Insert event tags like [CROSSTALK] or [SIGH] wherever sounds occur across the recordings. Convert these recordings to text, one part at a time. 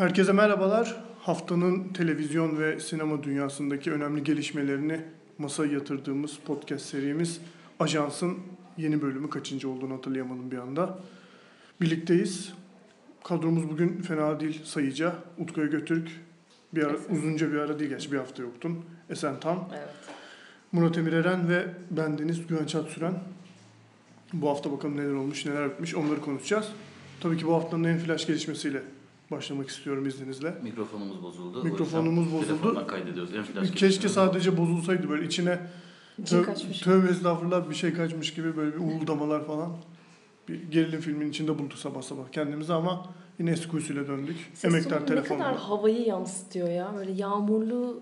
Herkese merhabalar. Haftanın televizyon ve sinema dünyasındaki önemli gelişmelerini masaya yatırdığımız podcast serimiz Ajans'ın yeni bölümü kaçıncı olduğunu hatırlayamadım bir anda. Birlikteyiz. Kadromuz bugün fena değil sayıca. Utku'ya Götürk, bir ara, uzunca bir ara değil gerçi bir hafta yoktun. Esen Tam, Evet. Murat Emir Eren ve bendeniz Güven Çatsüren. Bu hafta bakalım neler olmuş, neler bitmiş onları konuşacağız. Tabii ki bu haftanın en flash gelişmesiyle başlamak istiyorum izninizle. Mikrofonumuz bozuldu. Mikrofonumuz bozuldu. Telefondan kaydediyoruz. Keşke sadece bozulsaydı böyle içine Bir şey tö- kaçmış. tövbe estağfurullah bir şey kaçmış gibi böyle bir uğuldamalar falan. Bir gerilim filmin içinde bulduk sabah sabah kendimizi ama yine eski usulüyle döndük. Ses Emektar tonu ne kadar telefonla. havayı yansıtıyor ya. Böyle yağmurlu,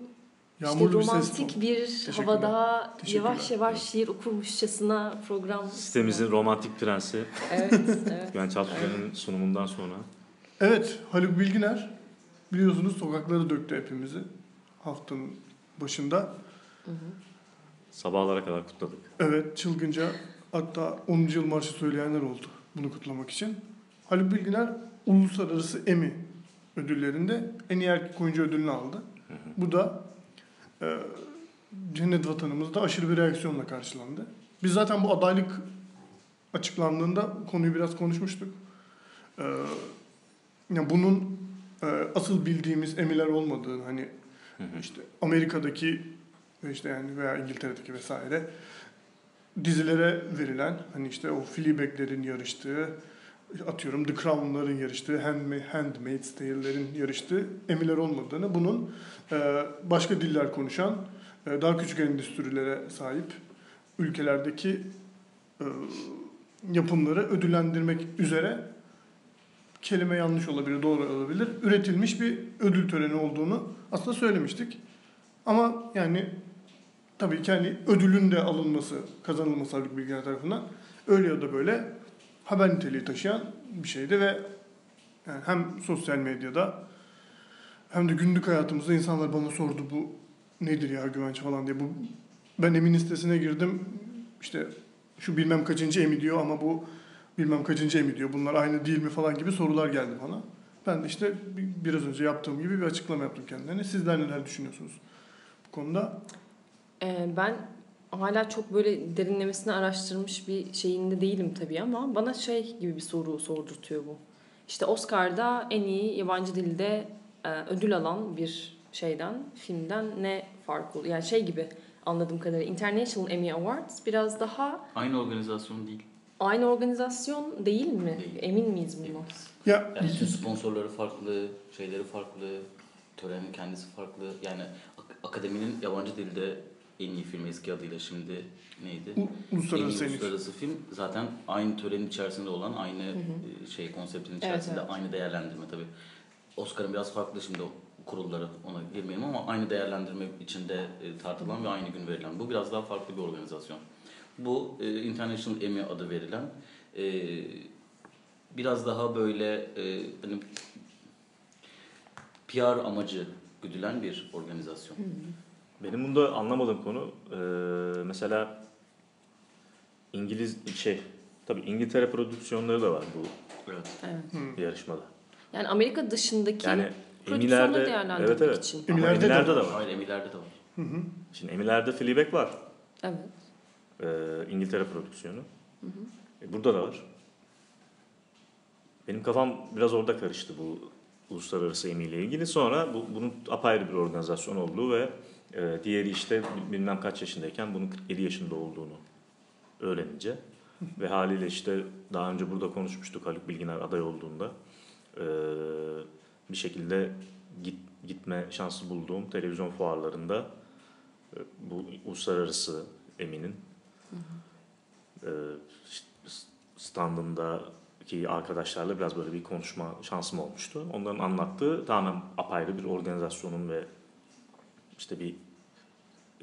Yağmurlu bir işte romantik bir Teşekkürler. havada yavaş yavaş şiir okurmuşçasına program. Sitemizin romantik prensi Evet, evet. [LAUGHS] Güven Çatlıcan'ın sunumundan sonra. Evet Haluk Bilginer biliyorsunuz sokakları döktü hepimizi haftanın başında. Hı hı. Sabahlara kadar kutladık. Evet çılgınca hatta 10. yıl marşı söyleyenler oldu bunu kutlamak için. Haluk Bilginer uluslararası Emmy ödüllerinde en iyi erkek oyuncu ödülünü aldı. Bu da e, cennet vatanımızda aşırı bir reaksiyonla karşılandı. Biz zaten bu adaylık açıklandığında konuyu biraz konuşmuştuk. E, yani bunun e, asıl bildiğimiz emiler olmadığını hani Hı hı. işte Amerika'daki işte yani veya İngiltere'deki vesaire dizilere verilen hani işte o Fleabag'lerin yarıştığı atıyorum The Crown'ların yarıştığı Handma- Handmaid's Tale'lerin yarıştığı emiler olmadığını bunun e, başka diller konuşan e, daha küçük endüstrilere sahip ülkelerdeki e, yapımları ödüllendirmek üzere kelime yanlış olabilir, doğru olabilir. Üretilmiş bir ödül töreni olduğunu aslında söylemiştik. Ama yani tabii ki hani ödülün de alınması, kazanılması Haluk Bilginer tarafından öyle ya da böyle haber niteliği taşıyan bir şeydi ve yani hem sosyal medyada hem de günlük hayatımızda insanlar bana sordu bu nedir ya güvenç falan diye. Bu ben emin listesine girdim. İşte şu bilmem kaçıncı emi diyor ama bu bilmem kaçıncı emi diyor. Bunlar aynı değil mi falan gibi sorular geldi bana. Ben de işte bi- biraz önce yaptığım gibi bir açıklama yaptım kendilerine. Sizler neler düşünüyorsunuz bu konuda? Ee, ben hala çok böyle derinlemesine araştırmış bir şeyinde değilim tabii ama bana şey gibi bir soru sordurtuyor bu. İşte Oscar'da en iyi yabancı dilde e, ödül alan bir şeyden, filmden ne fark oluyor? Yani şey gibi anladığım kadarıyla International Emmy Awards biraz daha Aynı organizasyon değil. Aynı organizasyon değil mi? Değil. Emin miyiz bundan? Ya Yani bütün sponsorları farklı, şeyleri farklı, törenin kendisi farklı. Yani ak- akademinin yabancı dilde en iyi film eski adıyla şimdi neydi? u- uluslararası iyi en iyi. uluslararası film zaten aynı törenin içerisinde olan aynı hı. e, şey konseptin içerisinde evet. aynı değerlendirme tabii. Oscar'ın biraz farklı şimdi o kurulları ona girmeyelim ama aynı değerlendirme içinde e, tartılan ve aynı gün verilen. Bu biraz daha farklı bir organizasyon. Bu e, International Emmy adı verilen e, biraz daha böyle e, hani PR amacı güdülen bir organizasyon. Benim bunda anlamadığım konu e, mesela İngiliz şey tabii İngiltere prodüksiyonları da var bu Evet. Evet. Hı. yarışmada. Yani Amerika dışındaki Yani Emmy'lerde değerlendirmek evet evet. için. Ama Emmy'lerde de de var. Hayır Emmy'lerde de var. Hı hı. Şimdi Emmy'lerde Fleabag var. Evet. E, İngiltere prodüksiyonu. E, burada da var. Benim kafam biraz orada karıştı bu uluslararası Emmy ile ilgili. Sonra bu, bunun apayrı bir organizasyon olduğu ve e, diğeri işte bilmem kaç yaşındayken bunun 47 yaşında olduğunu öğrenince ve haliyle işte daha önce burada konuşmuştuk Haluk Bilginer aday olduğunda e, bir şekilde git, gitme şansı bulduğum televizyon fuarlarında e, bu uluslararası Emmy'nin e, işte standındaki arkadaşlarla biraz böyle bir konuşma şansım olmuştu. Onların anlattığı tamamen apayrı bir organizasyonun ve işte bir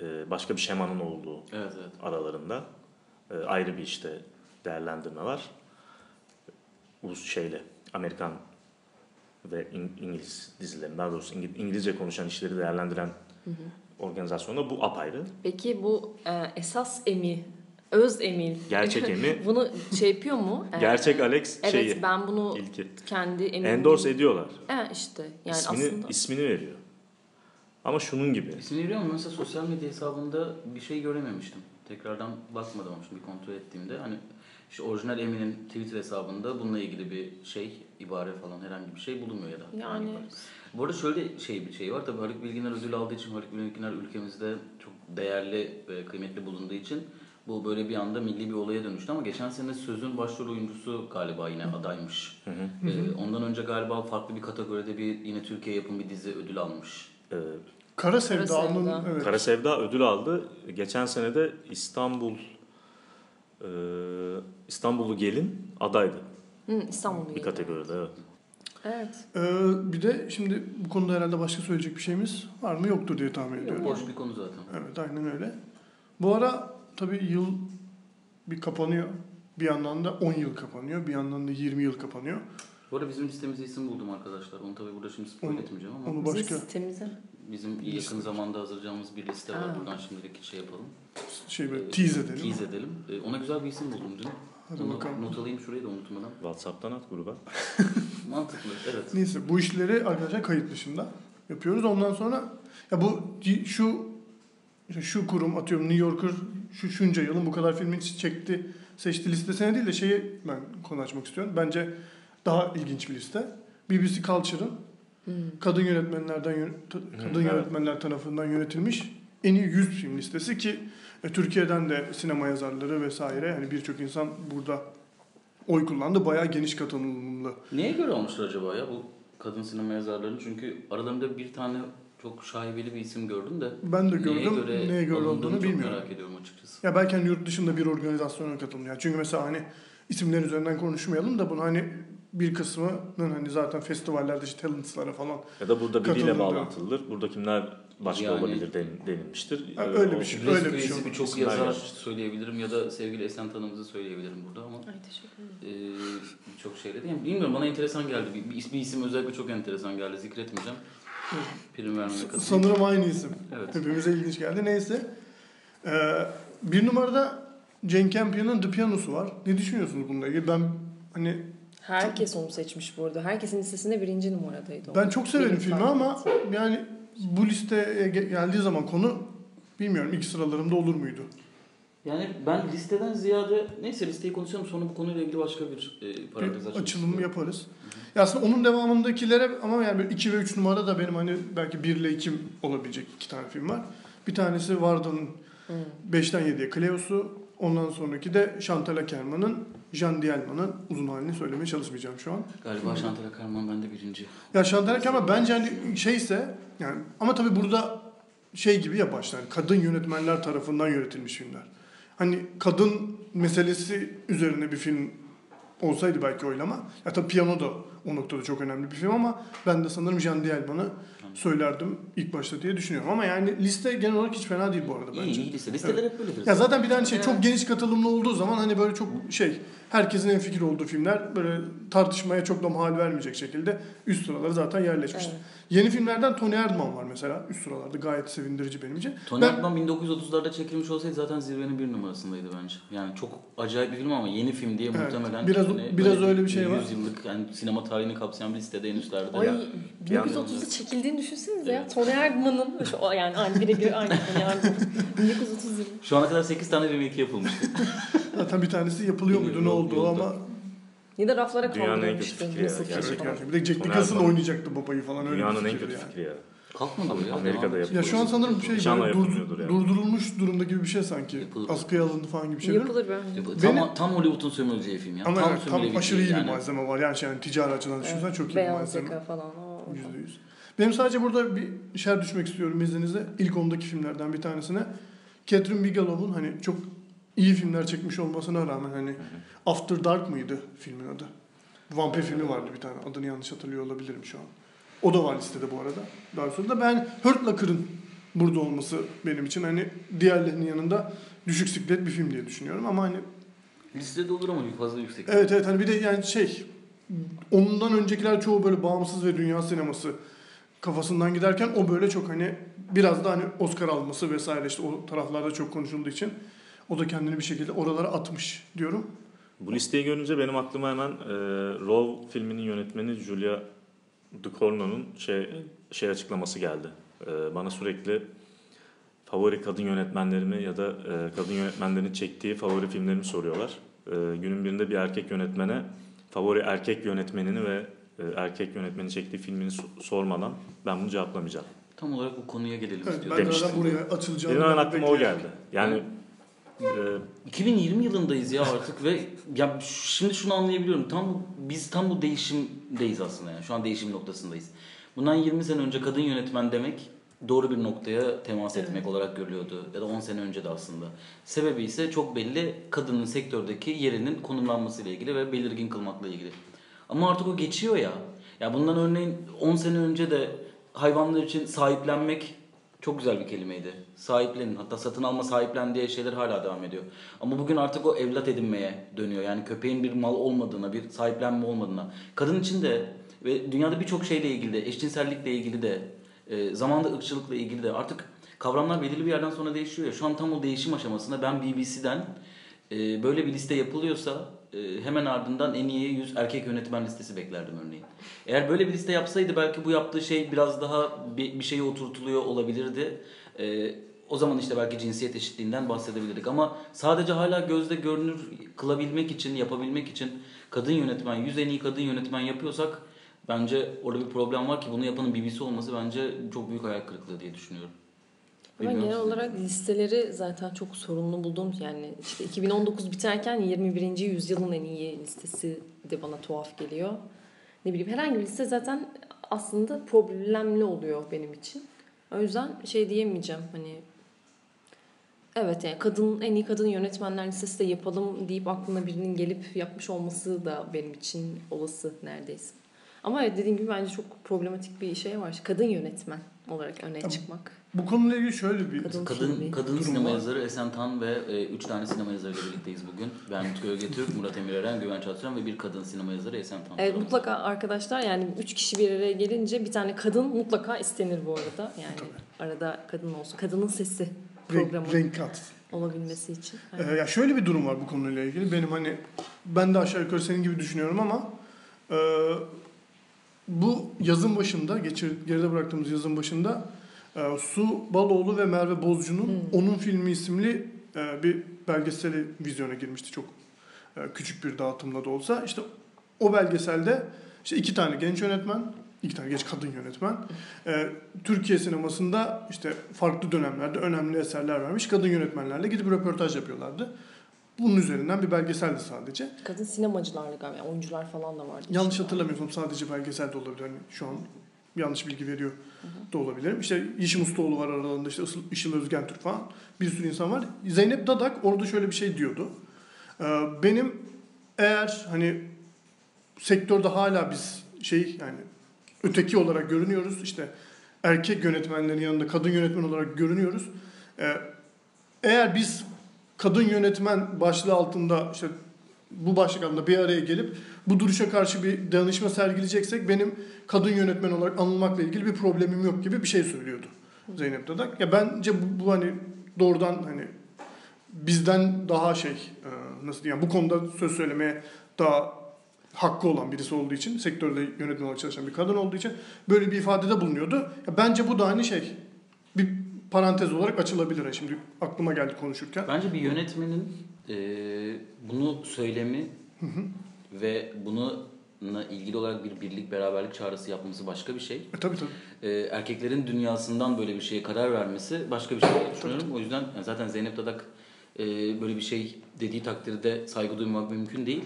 e, başka bir şemanın olduğu Evet evet. aralarında e, ayrı bir işte değerlendirme var. Ulus şeyle Amerikan ve İng- İngiliz dizilerin daha doğrusu İngi- İngilizce konuşan işleri değerlendiren organizasyonda bu apayrı. Peki bu e, esas Emmy Öz Emil. Gerçek [LAUGHS] Emi. Bunu şey yapıyor mu? [LAUGHS] Ee, Gerçek Alex Evet şeyi. ben bunu ilki. kendi eminim. Endorse ediyorlar. Evet işte yani ismini, aslında. ismini veriyor. Ama şunun gibi. İsmini biliyor musun? Mesela sosyal medya hesabında bir şey görememiştim. Tekrardan bakmadım ama şimdi kontrol ettiğimde hani işte orijinal Emin'in Twitter hesabında bununla ilgili bir şey, ibare falan herhangi bir şey bulunmuyor ya da. Yani Bu arada şöyle şey bir şey var tabii Haluk Bilginer ödül aldığı için Haluk Bilginer ülkemizde çok değerli ve kıymetli bulunduğu için bu böyle bir anda milli bir olaya dönüştü ama geçen sene Söz'ün başrol oyuncusu galiba yine adaymış. Hı hı. Ee, ondan önce galiba farklı bir kategoride bir yine Türkiye yapım bir dizi ödül almış. Ee, Kara Sevda'nın Sevda. evet. Kara Sevda ödül aldı. Geçen sene de İstanbul e, İstanbullu Gelin adaydı hı, bir kategoride. Evet. Evet. Ee, bir de şimdi bu konuda herhalde başka söyleyecek bir şeyimiz var mı yoktur diye tahmin ediyorum. Boş bir konu zaten. Evet aynen öyle. Bu ara tabii yıl bir kapanıyor. Bir yandan da 10 yıl kapanıyor. Bir yandan da 20 yıl kapanıyor. Bu arada bizim listemize isim buldum arkadaşlar. Onu tabii burada şimdi spoil Onu- etmeyeceğim ama Onu Bizim başka sitemize. bizim yakın zamanda hazırlayacağımız bir liste var. Ha. Buradan şimdilik şey yapalım. şey böyle Ee, tease edelim. Tease edelim. Ee, Ona güzel bir isim buldum dün. Hadi Onu bakalım. not alayım şurayı da unutmadan. WhatsApp'tan at gruba. [LAUGHS] Mantıklı, evet. Neyse bu işleri arkadaşlar kayıt dışında yapıyoruz. Ondan sonra ya bu şu şu kurum atıyorum New Yorker şu şunca yılın bu kadar filmin çekti seçti listesine değil de şeyi ben konu açmak istiyorum. Bence daha ilginç bir liste. BBC Culture'ın Hmm. kadın yönetmenlerden yön- ta- kadın evet. yönetmenler tarafından yönetilmiş en iyi 100 film listesi ki e, Türkiye'den de sinema yazarları vesaire yani birçok insan burada oy kullandı. Bayağı geniş katılımlı. Neye göre olmuşlar acaba ya bu kadın sinema yazarlarının? Çünkü aralarında bir tane çok şaibeli bir isim gördüm de. Ben de neye gördüm. göre, Neye göre olduğunu çok bilmiyorum. merak ediyorum açıkçası. Ya belki hani yurt dışında bir organizasyona katılım. Yani çünkü mesela hani isimler üzerinden konuşmayalım da bunu hani bir kısmının hani zaten festivallerde işte talents'lara falan. Ya da burada biriyle Katılımda. bağlantılıdır. Burada kimler başka Yani- olabilir den- denilmiştir. Ha, Ee, öyle bir şey. Öyle bir şey oldu. birçok İsimler yazar gelmiştir. söyleyebilirim ya da sevgili Esen Tanımızı söyleyebilirim burada ama Ay teşekkür ederim. e, birçok şeyleri. Yani bilmiyorum bana enteresan geldi. Bir, bir, bir isim özellikle çok enteresan geldi. Zikretmeyeceğim. Prim. Sanırım aynı isim. Evet. Hepimize ilginç geldi. Neyse. Ee, bir numarada Jane Campion'ın The Piano'su var. Ne düşünüyorsunuz bununla ilgili? Ben hani Herkes onu seçmiş bu arada. Herkesin listesinde birinci numaradaydı o. ben çok severim filmi ama yani bu listeye ge- geldiği zaman konu bilmiyorum ilk sıralarımda olur muydu? Yani ben listeden ziyade neyse listeyi konuşalım sonra bu konuyla ilgili başka bir e, parantez bir açmak açılım istiyorum. yaparız. Ya aslında onun devamındakilere ama yani böyle 2 ve 3 numara da benim hani belki 1 ile 2 olabilecek iki tane film var. Bir tanesi Varda'nın Hmm. 5'ten 7'ye Cleo'su. Ondan sonraki de Chantal Akerman'ın Jean Dielman'ın uzun halini söylemeye çalışmayacağım şu an. Galiba Chantal Akerman bende birinci. Ya Chantal Akerman bence hani şeyse yani ama tabii burada şey gibi ya başlar. Kadın yönetmenler tarafından yönetilmiş filmler. Hani kadın meselesi üzerine bir film olsaydı belki oylama. Ya tabii Piyano da o noktada çok önemli bir film ama ben de sanırım Jean Dielman'ı söylerdim ilk başta diye düşünüyorum. Ama yani liste genel olarak hiç fena değil bu arada İyi, bence. iyi liste. Listeler hep böyledir. Ya zaten bir tane şey Evet. çok geniş katılımlı olduğu zaman hani böyle çok şey herkesin en fikir olduğu filmler böyle tartışmaya çok da mahal vermeyecek şekilde üst sıralara zaten yerleşmiş. Evet. Yeni filmlerden Tony Erdman var mesela üst sıralarda gayet sevindirici benim için. Tony Ben- Erdman 1930'larda çekilmiş olsaydı zaten zirvenin bir numarasındaydı bence. Yani çok acayip bir film ama yeni film diye Evet, muhtemelen biraz- hani biraz öyle bir şey var. 100 yıllık yani sinema tarihini kapsayan bir listede en üstlerde. Ay Ya, bir yandan- 1930'da çekildiğini düşünsenize ya. Evet. Tony Erdman'ın yani aynı birebir aynı Tony Erdman. 1930 yılı. Şu ana kadar 8 tane remake yapılmıştı. [LAUGHS] Zaten bir tanesi yapılıyor muydu ne oldu ama Ya da raflara Dünyanın en kötü fikri ya, Nasıl gerçekten. bir de Jack Nicholson oynayacaktı babayı falan öyle Dünyanın bir en kötü fikri ya. Kalkmadı mı ya? Amerika'da edecek. Ya şu an sanırım şey böyle dur- yapılmıyordur yani. durdurulmuş durumda gibi bir şey sanki. Yapılır. Askıya alındı falan gibi şeyler. Yapılır bence. Yapıldı. Benim- Tam, tam Hollywood'un sömürüleceği film ya. Ama tam evet, tam aşırı iyi bir yani. malzeme var. Yani, şey, yani ticari açıdan düşünsen çok iyi bir Beyaz malzeme. yaka falan. Yüzde yüz. Benim sadece burada bir şer düşmek istiyorum izninizle. İlk ondaki filmlerden bir tanesine. Catherine Bigelow'un hani çok iyi filmler çekmiş olmasına rağmen hani After Dark mıydı filmin adı? Vampir filmi vardı bir tane. Adını yanlış hatırlıyor olabilirim şu an. O da var listede bu arada. Daha sonra da ben Hurt Locker'ın burada olması benim için hani diğerlerinin yanında düşük siklet bir film diye düşünüyorum ama hani Listede olur ama fazla yüksek. Evet evet hani bir de yani şey ondan öncekiler çoğu böyle bağımsız ve dünya sineması kafasından giderken o böyle çok hani biraz da hani Oscar alması vesaire işte o taraflarda çok konuşulduğu için O da kendini bir şekilde oralara atmış diyorum. Bu listeyi görünce benim aklıma hemen e, Row filminin yönetmeni Julia Ducournau'nun şey şey açıklaması geldi. E, bana sürekli favori kadın yönetmenlerimi ya da e, kadın yönetmenlerin çektiği favori filmlerimi soruyorlar. E, günün birinde bir erkek yönetmene favori erkek yönetmenini ve e, erkek yönetmenin çektiği filmini so- sormadan ben bunu cevaplamayacağım. Tam olarak bu konuya gelelim Evet, istiyorum. ben de buraya açılacağını Benim aklıma o geldi. Yani e, 2020 yılındayız ya artık ve ya şimdi şunu anlayabiliyorum. Tam bu, biz tam bu değişimdeyiz aslında yani. Şu an değişim noktasındayız. Bundan 20 sene önce kadın yönetmen demek doğru bir noktaya temas Evet. etmek olarak görülüyordu. Ya da 10 sene önce de aslında. Sebebi ise çok belli kadının sektördeki yerinin konumlanmasıyla ilgili ve belirgin kılmakla ilgili. Ama artık o geçiyor ya. Ya bundan örneğin 10 sene önce de hayvanlar için sahiplenmek çok güzel bir kelimeydi. Sahiplenin. Hatta satın alma sahiplen diye şeyler hala devam ediyor. Ama bugün artık o evlat edinmeye dönüyor. Yani köpeğin bir mal olmadığına, bir sahiplenme olmadığına. Kadın için de ve dünyada birçok şeyle ilgili de, eşcinsellikle ilgili de, e, zamanda ırkçılıkla ilgili de artık kavramlar belirli bir yerden sonra değişiyor ya. Şu an tam o değişim aşamasında ben BBC'den e, böyle bir liste yapılıyorsa e, hemen ardından en iyi 100 erkek yönetmen listesi beklerdim örneğin. Eğer böyle bir liste yapsaydı belki bu yaptığı şey biraz daha bir, bir şeye oturtuluyor olabilirdi. E, o zaman işte belki cinsiyet eşitliğinden bahsedebilirdik. Ama sadece hala gözde görünür kılabilmek için, yapabilmek için kadın yönetmen, 100 en iyi kadın yönetmen yapıyorsak bence orada bir problem var ki bunu yapanın BBC olması bence çok büyük hayal kırıklığı diye düşünüyorum. Bilmiyorum genel olarak listeleri zaten çok sorunlu buldum. Yani işte 2019 biterken 21. yüzyılın en iyi listesi de bana tuhaf geliyor. Ne bileyim herhangi bir liste zaten aslında problemli oluyor benim için. O yüzden şey diyemeyeceğim hani Evet yani kadın en iyi kadın yönetmenler listesi de yapalım deyip aklına birinin gelip yapmış olması da benim için olası neredeyse. Ama dediğim gibi bence çok problematik bir şey var. Kadın yönetmen olarak öne Tabii. çıkmak. Bu konuyla ilgili şöyle bir Kadın Kadın kadın durum sinema var. yazarı Esen Tan ve 3 tane sinema yazarıyla birlikteyiz bugün. Ben Mutlu Öge Türk, Murat Emir Eren, Güven Çatışan ve bir kadın sinema yazarı Esen Tan. Evet mutlaka arkadaşlar yani üç kişi bir araya gelince bir tane kadın mutlaka istenir bu arada. Yani arada kadın olsun. Kadının sesi programı renk, renk kat. olabilmesi için. Ee, ya şöyle bir durum var bu konuyla ilgili. Benim hani ben de aşağı yukarı senin gibi düşünüyorum ama e, bu yazın başında, geçir, geride bıraktığımız yazın başında e, Su Baloğlu ve Merve Bozcu'nun Hmm. Onun Filmi isimli e, bir belgeseli vizyona girmişti çok e, küçük bir dağıtımla da olsa. İşte o belgeselde işte iki tane genç yönetmen, iki tane genç kadın yönetmen e, Türkiye sinemasında işte farklı dönemlerde önemli eserler vermiş kadın yönetmenlerle gidip röportaj yapıyorlardı. Bunun üzerinden bir belgeseldi sadece. Kadın sinemacılarla galiba yani oyuncular falan da vardı. Yanlış hatırlamıyorsam sadece belgesel de olabilir. Hani şu an yanlış bilgi veriyor da olabilirim. İşte Yeşim Ustaoğlu var aralarında işte Işıl Özgen Türk falan bir sürü insan var. Zeynep Dadak orada şöyle bir şey diyordu. Ee, benim eğer hani sektörde hala biz şey yani öteki olarak görünüyoruz. işte erkek yönetmenlerin yanında kadın yönetmen olarak görünüyoruz. Ee, eğer biz kadın yönetmen başlığı altında işte bu başlık altında bir araya gelip bu duruşa karşı bir danışma sergileyeceksek benim kadın yönetmen olarak anılmakla ilgili bir problemim yok gibi bir şey söylüyordu Zeynep Dadak. Ya bence bu, bu hani doğrudan hani bizden daha şey e, nasıl diyeyim bu konuda söz söylemeye daha hakkı olan birisi olduğu için sektörde yönetmen olarak çalışan bir kadın olduğu için böyle bir ifadede bulunuyordu. Ya bence bu da hani şey bir parantez olarak açılabilir. Şimdi aklıma geldi konuşurken. Bence bir yönetmenin e, bunu söylemi ve bununla ilgili olarak bir birlik beraberlik çağrısı yapması başka bir şey. E, tabii tabii. E, erkeklerin dünyasından böyle bir şeye karar vermesi başka bir şey diye düşünüyorum. O yüzden yani zaten Zeynep Dadak e, böyle bir şey dediği takdirde saygı duymak mümkün değil.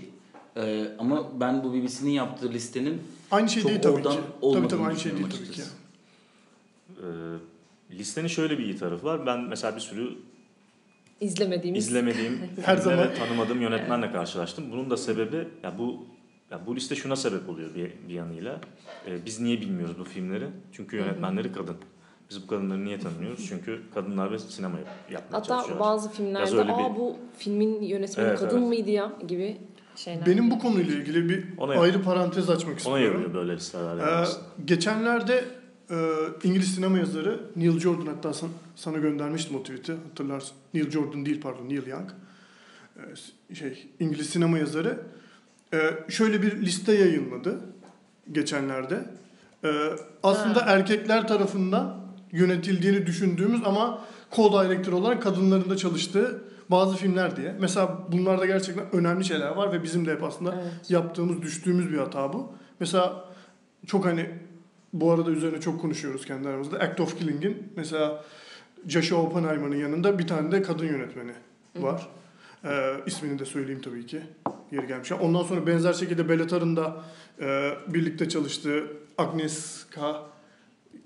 E, ama ben bu BBC'nin yaptığı listenin Aynı şey Çok değil tabii oradan ki. Tabii olmadığını tabii aynı şey değil düşünüyorum tabii ki. açıkçası. e, listenin şöyle bir iyi tarafı var. Ben mesela bir sürü İzlemediğimiz. izlemediğim, [LAUGHS] Her zaman- ve tanımadığım yönetmenle karşılaştım. Bunun da sebebi ya bu ya bu liste şuna sebep oluyor bir, bir yanıyla. Ee, biz niye bilmiyoruz bu filmleri? Çünkü yönetmenleri kadın. Biz bu kadınları niye tanımıyoruz? Çünkü kadınlar ve sinema yap- yapmaya Hatta çalışıyorlar. bazı filmlerde öyle aa bir- bu filmin yönetmeni Evet, kadın evet. mıydı ya gibi şeyler. Benim bu konuyla ilgili bir Ona- ayrı parantez açmak Ona istiyorum. yarıyor böyle listeler. Ee, geçenlerde Ee, İngiliz sinema yazarı Neil Jordan hatta san- sana göndermiştim o tweet'i hatırlarsın. Neil Jordan değil pardon Neil Young. Ee, şey İngiliz sinema yazarı Ee, şöyle bir liste yayınladı geçenlerde. Aslında Ha. erkekler tarafından yönetildiğini düşündüğümüz ama co-director olarak kadınların da çalıştığı bazı filmler diye. Mesela bunlarda gerçekten önemli şeyler var ve bizim de hep aslında Evet. yaptığımız, düştüğümüz bir hata bu. Mesela çok hani bu arada üzerine çok konuşuyoruz kendi aramızda. Act of Killing'in mesela Joshua Oppenheimer'ın yanında bir tane de kadın yönetmeni var. Ee, ismini de söyleyeyim tabii ki. Yeri gelmiş. Ondan sonra benzer şekilde Bellatar'ın da e, birlikte çalıştığı Agnieszka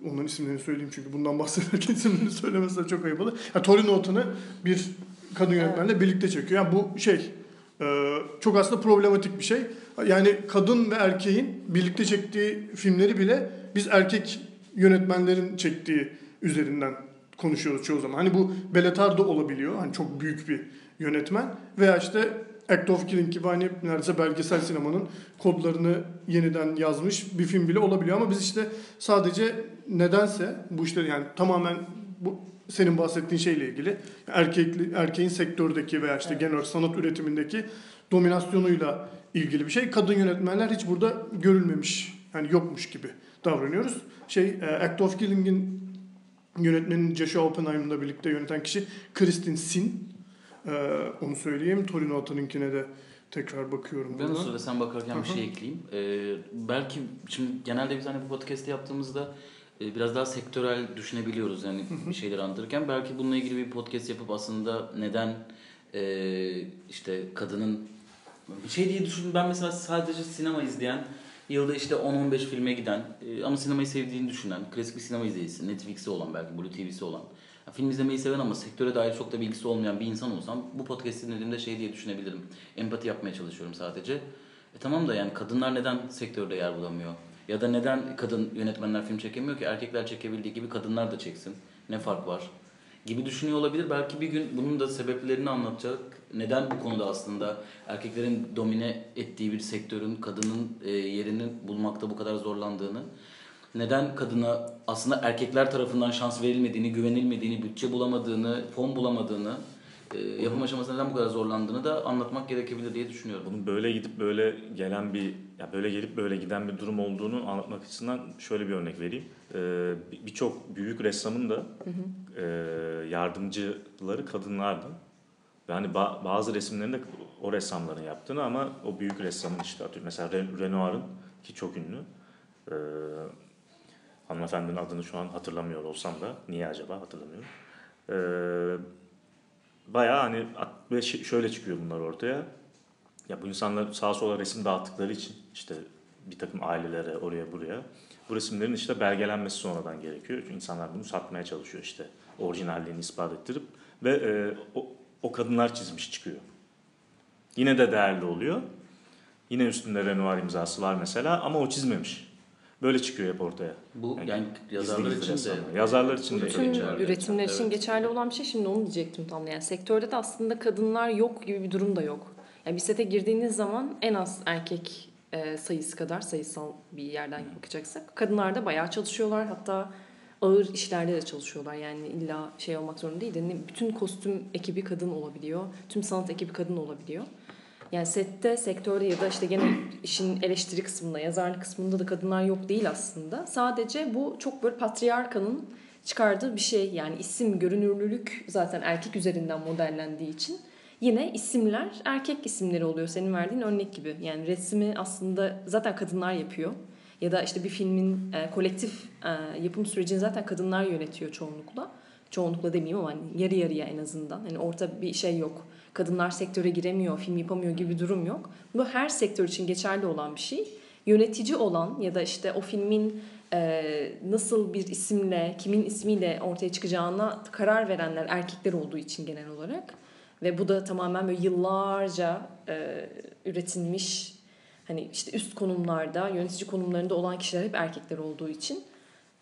onların isimlerini söyleyeyim çünkü bundan bahsederken [LAUGHS] isimlerini söylemezsem çok ayıp olur. Ha, Torino Otan'ı bir kadın yönetmenle birlikte çekiyor. Yani bu şey e, çok aslında problematik bir şey. Yani kadın ve erkeğin birlikte çektiği filmleri bile biz erkek yönetmenlerin çektiği üzerinden konuşuyoruz çoğu zaman. Hani bu Bellatar da olabiliyor. Hani çok büyük bir yönetmen veya işte Act of Killing gibi hani neredeyse belgesel sinemanın kodlarını yeniden yazmış bir film bile olabiliyor ama biz işte sadece nedense bu işleri yani tamamen bu senin bahsettiğin şeyle ilgili erkekli erkeğin sektördeki veya işte Evet. genel sanat üretimindeki dominasyonuyla ilgili bir şey. Kadın yönetmenler hiç burada görülmemiş. Yani yokmuş gibi davranıyoruz. Şey e, Act of Killing'in yönetmenin Joshua Oppenheimer'la birlikte yöneten kişi Kristin Sin. Ee, onu söyleyeyim. Torino Atan'ınkine de tekrar bakıyorum. Ben o sırada sen bakarken bir şey ekleyeyim. Ee, belki şimdi genelde biz hani bu podcast'i yaptığımızda e, biraz daha sektörel düşünebiliyoruz yani bir şeyler anlatırken. Belki bununla ilgili bir podcast yapıp aslında neden e, işte kadının bir şey diye düşünün ben mesela sadece sinema izleyen yılda işte 10-15 filme giden e, ama sinemayı sevdiğini düşünen klasik bir sinema izleyicisi Netflix'i olan belki Blue TV'si olan film izlemeyi seven ama sektöre dair çok da bilgisi olmayan bir insan olsam bu podcast'i dinlediğimde şey diye düşünebilirim. Empati yapmaya çalışıyorum sadece. E tamam da yani kadınlar neden sektörde yer bulamıyor? Ya da neden kadın yönetmenler film çekemiyor ki erkekler çekebildiği gibi kadınlar da çeksin? Ne fark var? Gibi düşünüyor olabilir. Belki bir gün bunun da sebeplerini anlatacak. Neden bu konuda aslında erkeklerin domine ettiği bir sektörün kadının e, yerini bulmakta bu kadar zorlandığını, neden kadına aslında erkekler tarafından şans verilmediğini, güvenilmediğini, bütçe bulamadığını, fon bulamadığını, e, yapım aşamasında neden bu kadar zorlandığını da anlatmak gerekebilir diye düşünüyorum. Bunun böyle gidip böyle gelen bir ya böyle gelip böyle giden bir durum olduğunu anlatmak açısından şöyle bir örnek vereyim. Ee, bir- Birçok büyük ressamın da e, yardımcıları kadınlardı. Ve hani ba- bazı resimlerinde o ressamların yaptığını ama o büyük ressamın işte atıyorum mesela Ren- Renoir'ın ki çok ünlü. Ee, hanımefendinin adını şu an hatırlamıyor olsam da niye acaba hatırlamıyorum. Ee, bayağı hani ve şöyle çıkıyor bunlar ortaya. Ya bu insanlar sağa sola resim dağıttıkları için işte bir takım ailelere oraya buraya bu resimlerin işte belgelenmesi sonradan gerekiyor. Çünkü insanlar bunu satmaya çalışıyor işte orijinalliğini ispat ettirip ve e, o, o kadınlar çizmiş çıkıyor. Yine de değerli oluyor. Yine üstünde Renoir imzası var mesela ama o çizmemiş. Böyle çıkıyor hep ortaya. Bu Yani yani yazarlar için de. Yazarlar için de Bütün geçerli. üretimler için Evet. geçerli olan bir şey şimdi onu diyecektim tam. Yani sektörde de aslında kadınlar yok gibi bir durum da yok. Yani bir sete girdiğiniz zaman en az erkek e, sayısı kadar sayısal bir yerden bakacaksak kadınlar da bayağı çalışıyorlar. Hatta ağır işlerde de çalışıyorlar. Yani illa şey olmak zorunda değil de bütün kostüm ekibi kadın olabiliyor. Tüm sanat ekibi kadın olabiliyor. Yani sette, sektörde ya da işte gene işin eleştiri kısmında, yazarlık kısmında da kadınlar yok değil aslında. Sadece bu çok böyle patriarkanın çıkardığı bir şey. Yani isim, görünürlülük zaten erkek üzerinden modellendiği için yine isimler erkek isimleri oluyor senin verdiğin örnek gibi. Yani resmi aslında zaten kadınlar yapıyor. Ya da işte bir filmin e, kolektif e, yapım sürecini zaten kadınlar yönetiyor çoğunlukla. Çoğunlukla demeyeyim ama hani yarı yarıya en azından. Hani orta bir şey yok. Kadınlar sektöre giremiyor, film yapamıyor gibi bir durum yok. Bu her sektör için geçerli olan bir şey. Yönetici olan ya da işte o filmin e, nasıl bir isimle, kimin ismiyle ortaya çıkacağına karar verenler erkekler olduğu için genel olarak. Ve bu da tamamen böyle yıllarca e, üretilmiş hani işte üst konumlarda, yönetici konumlarında olan kişiler hep erkekler olduğu için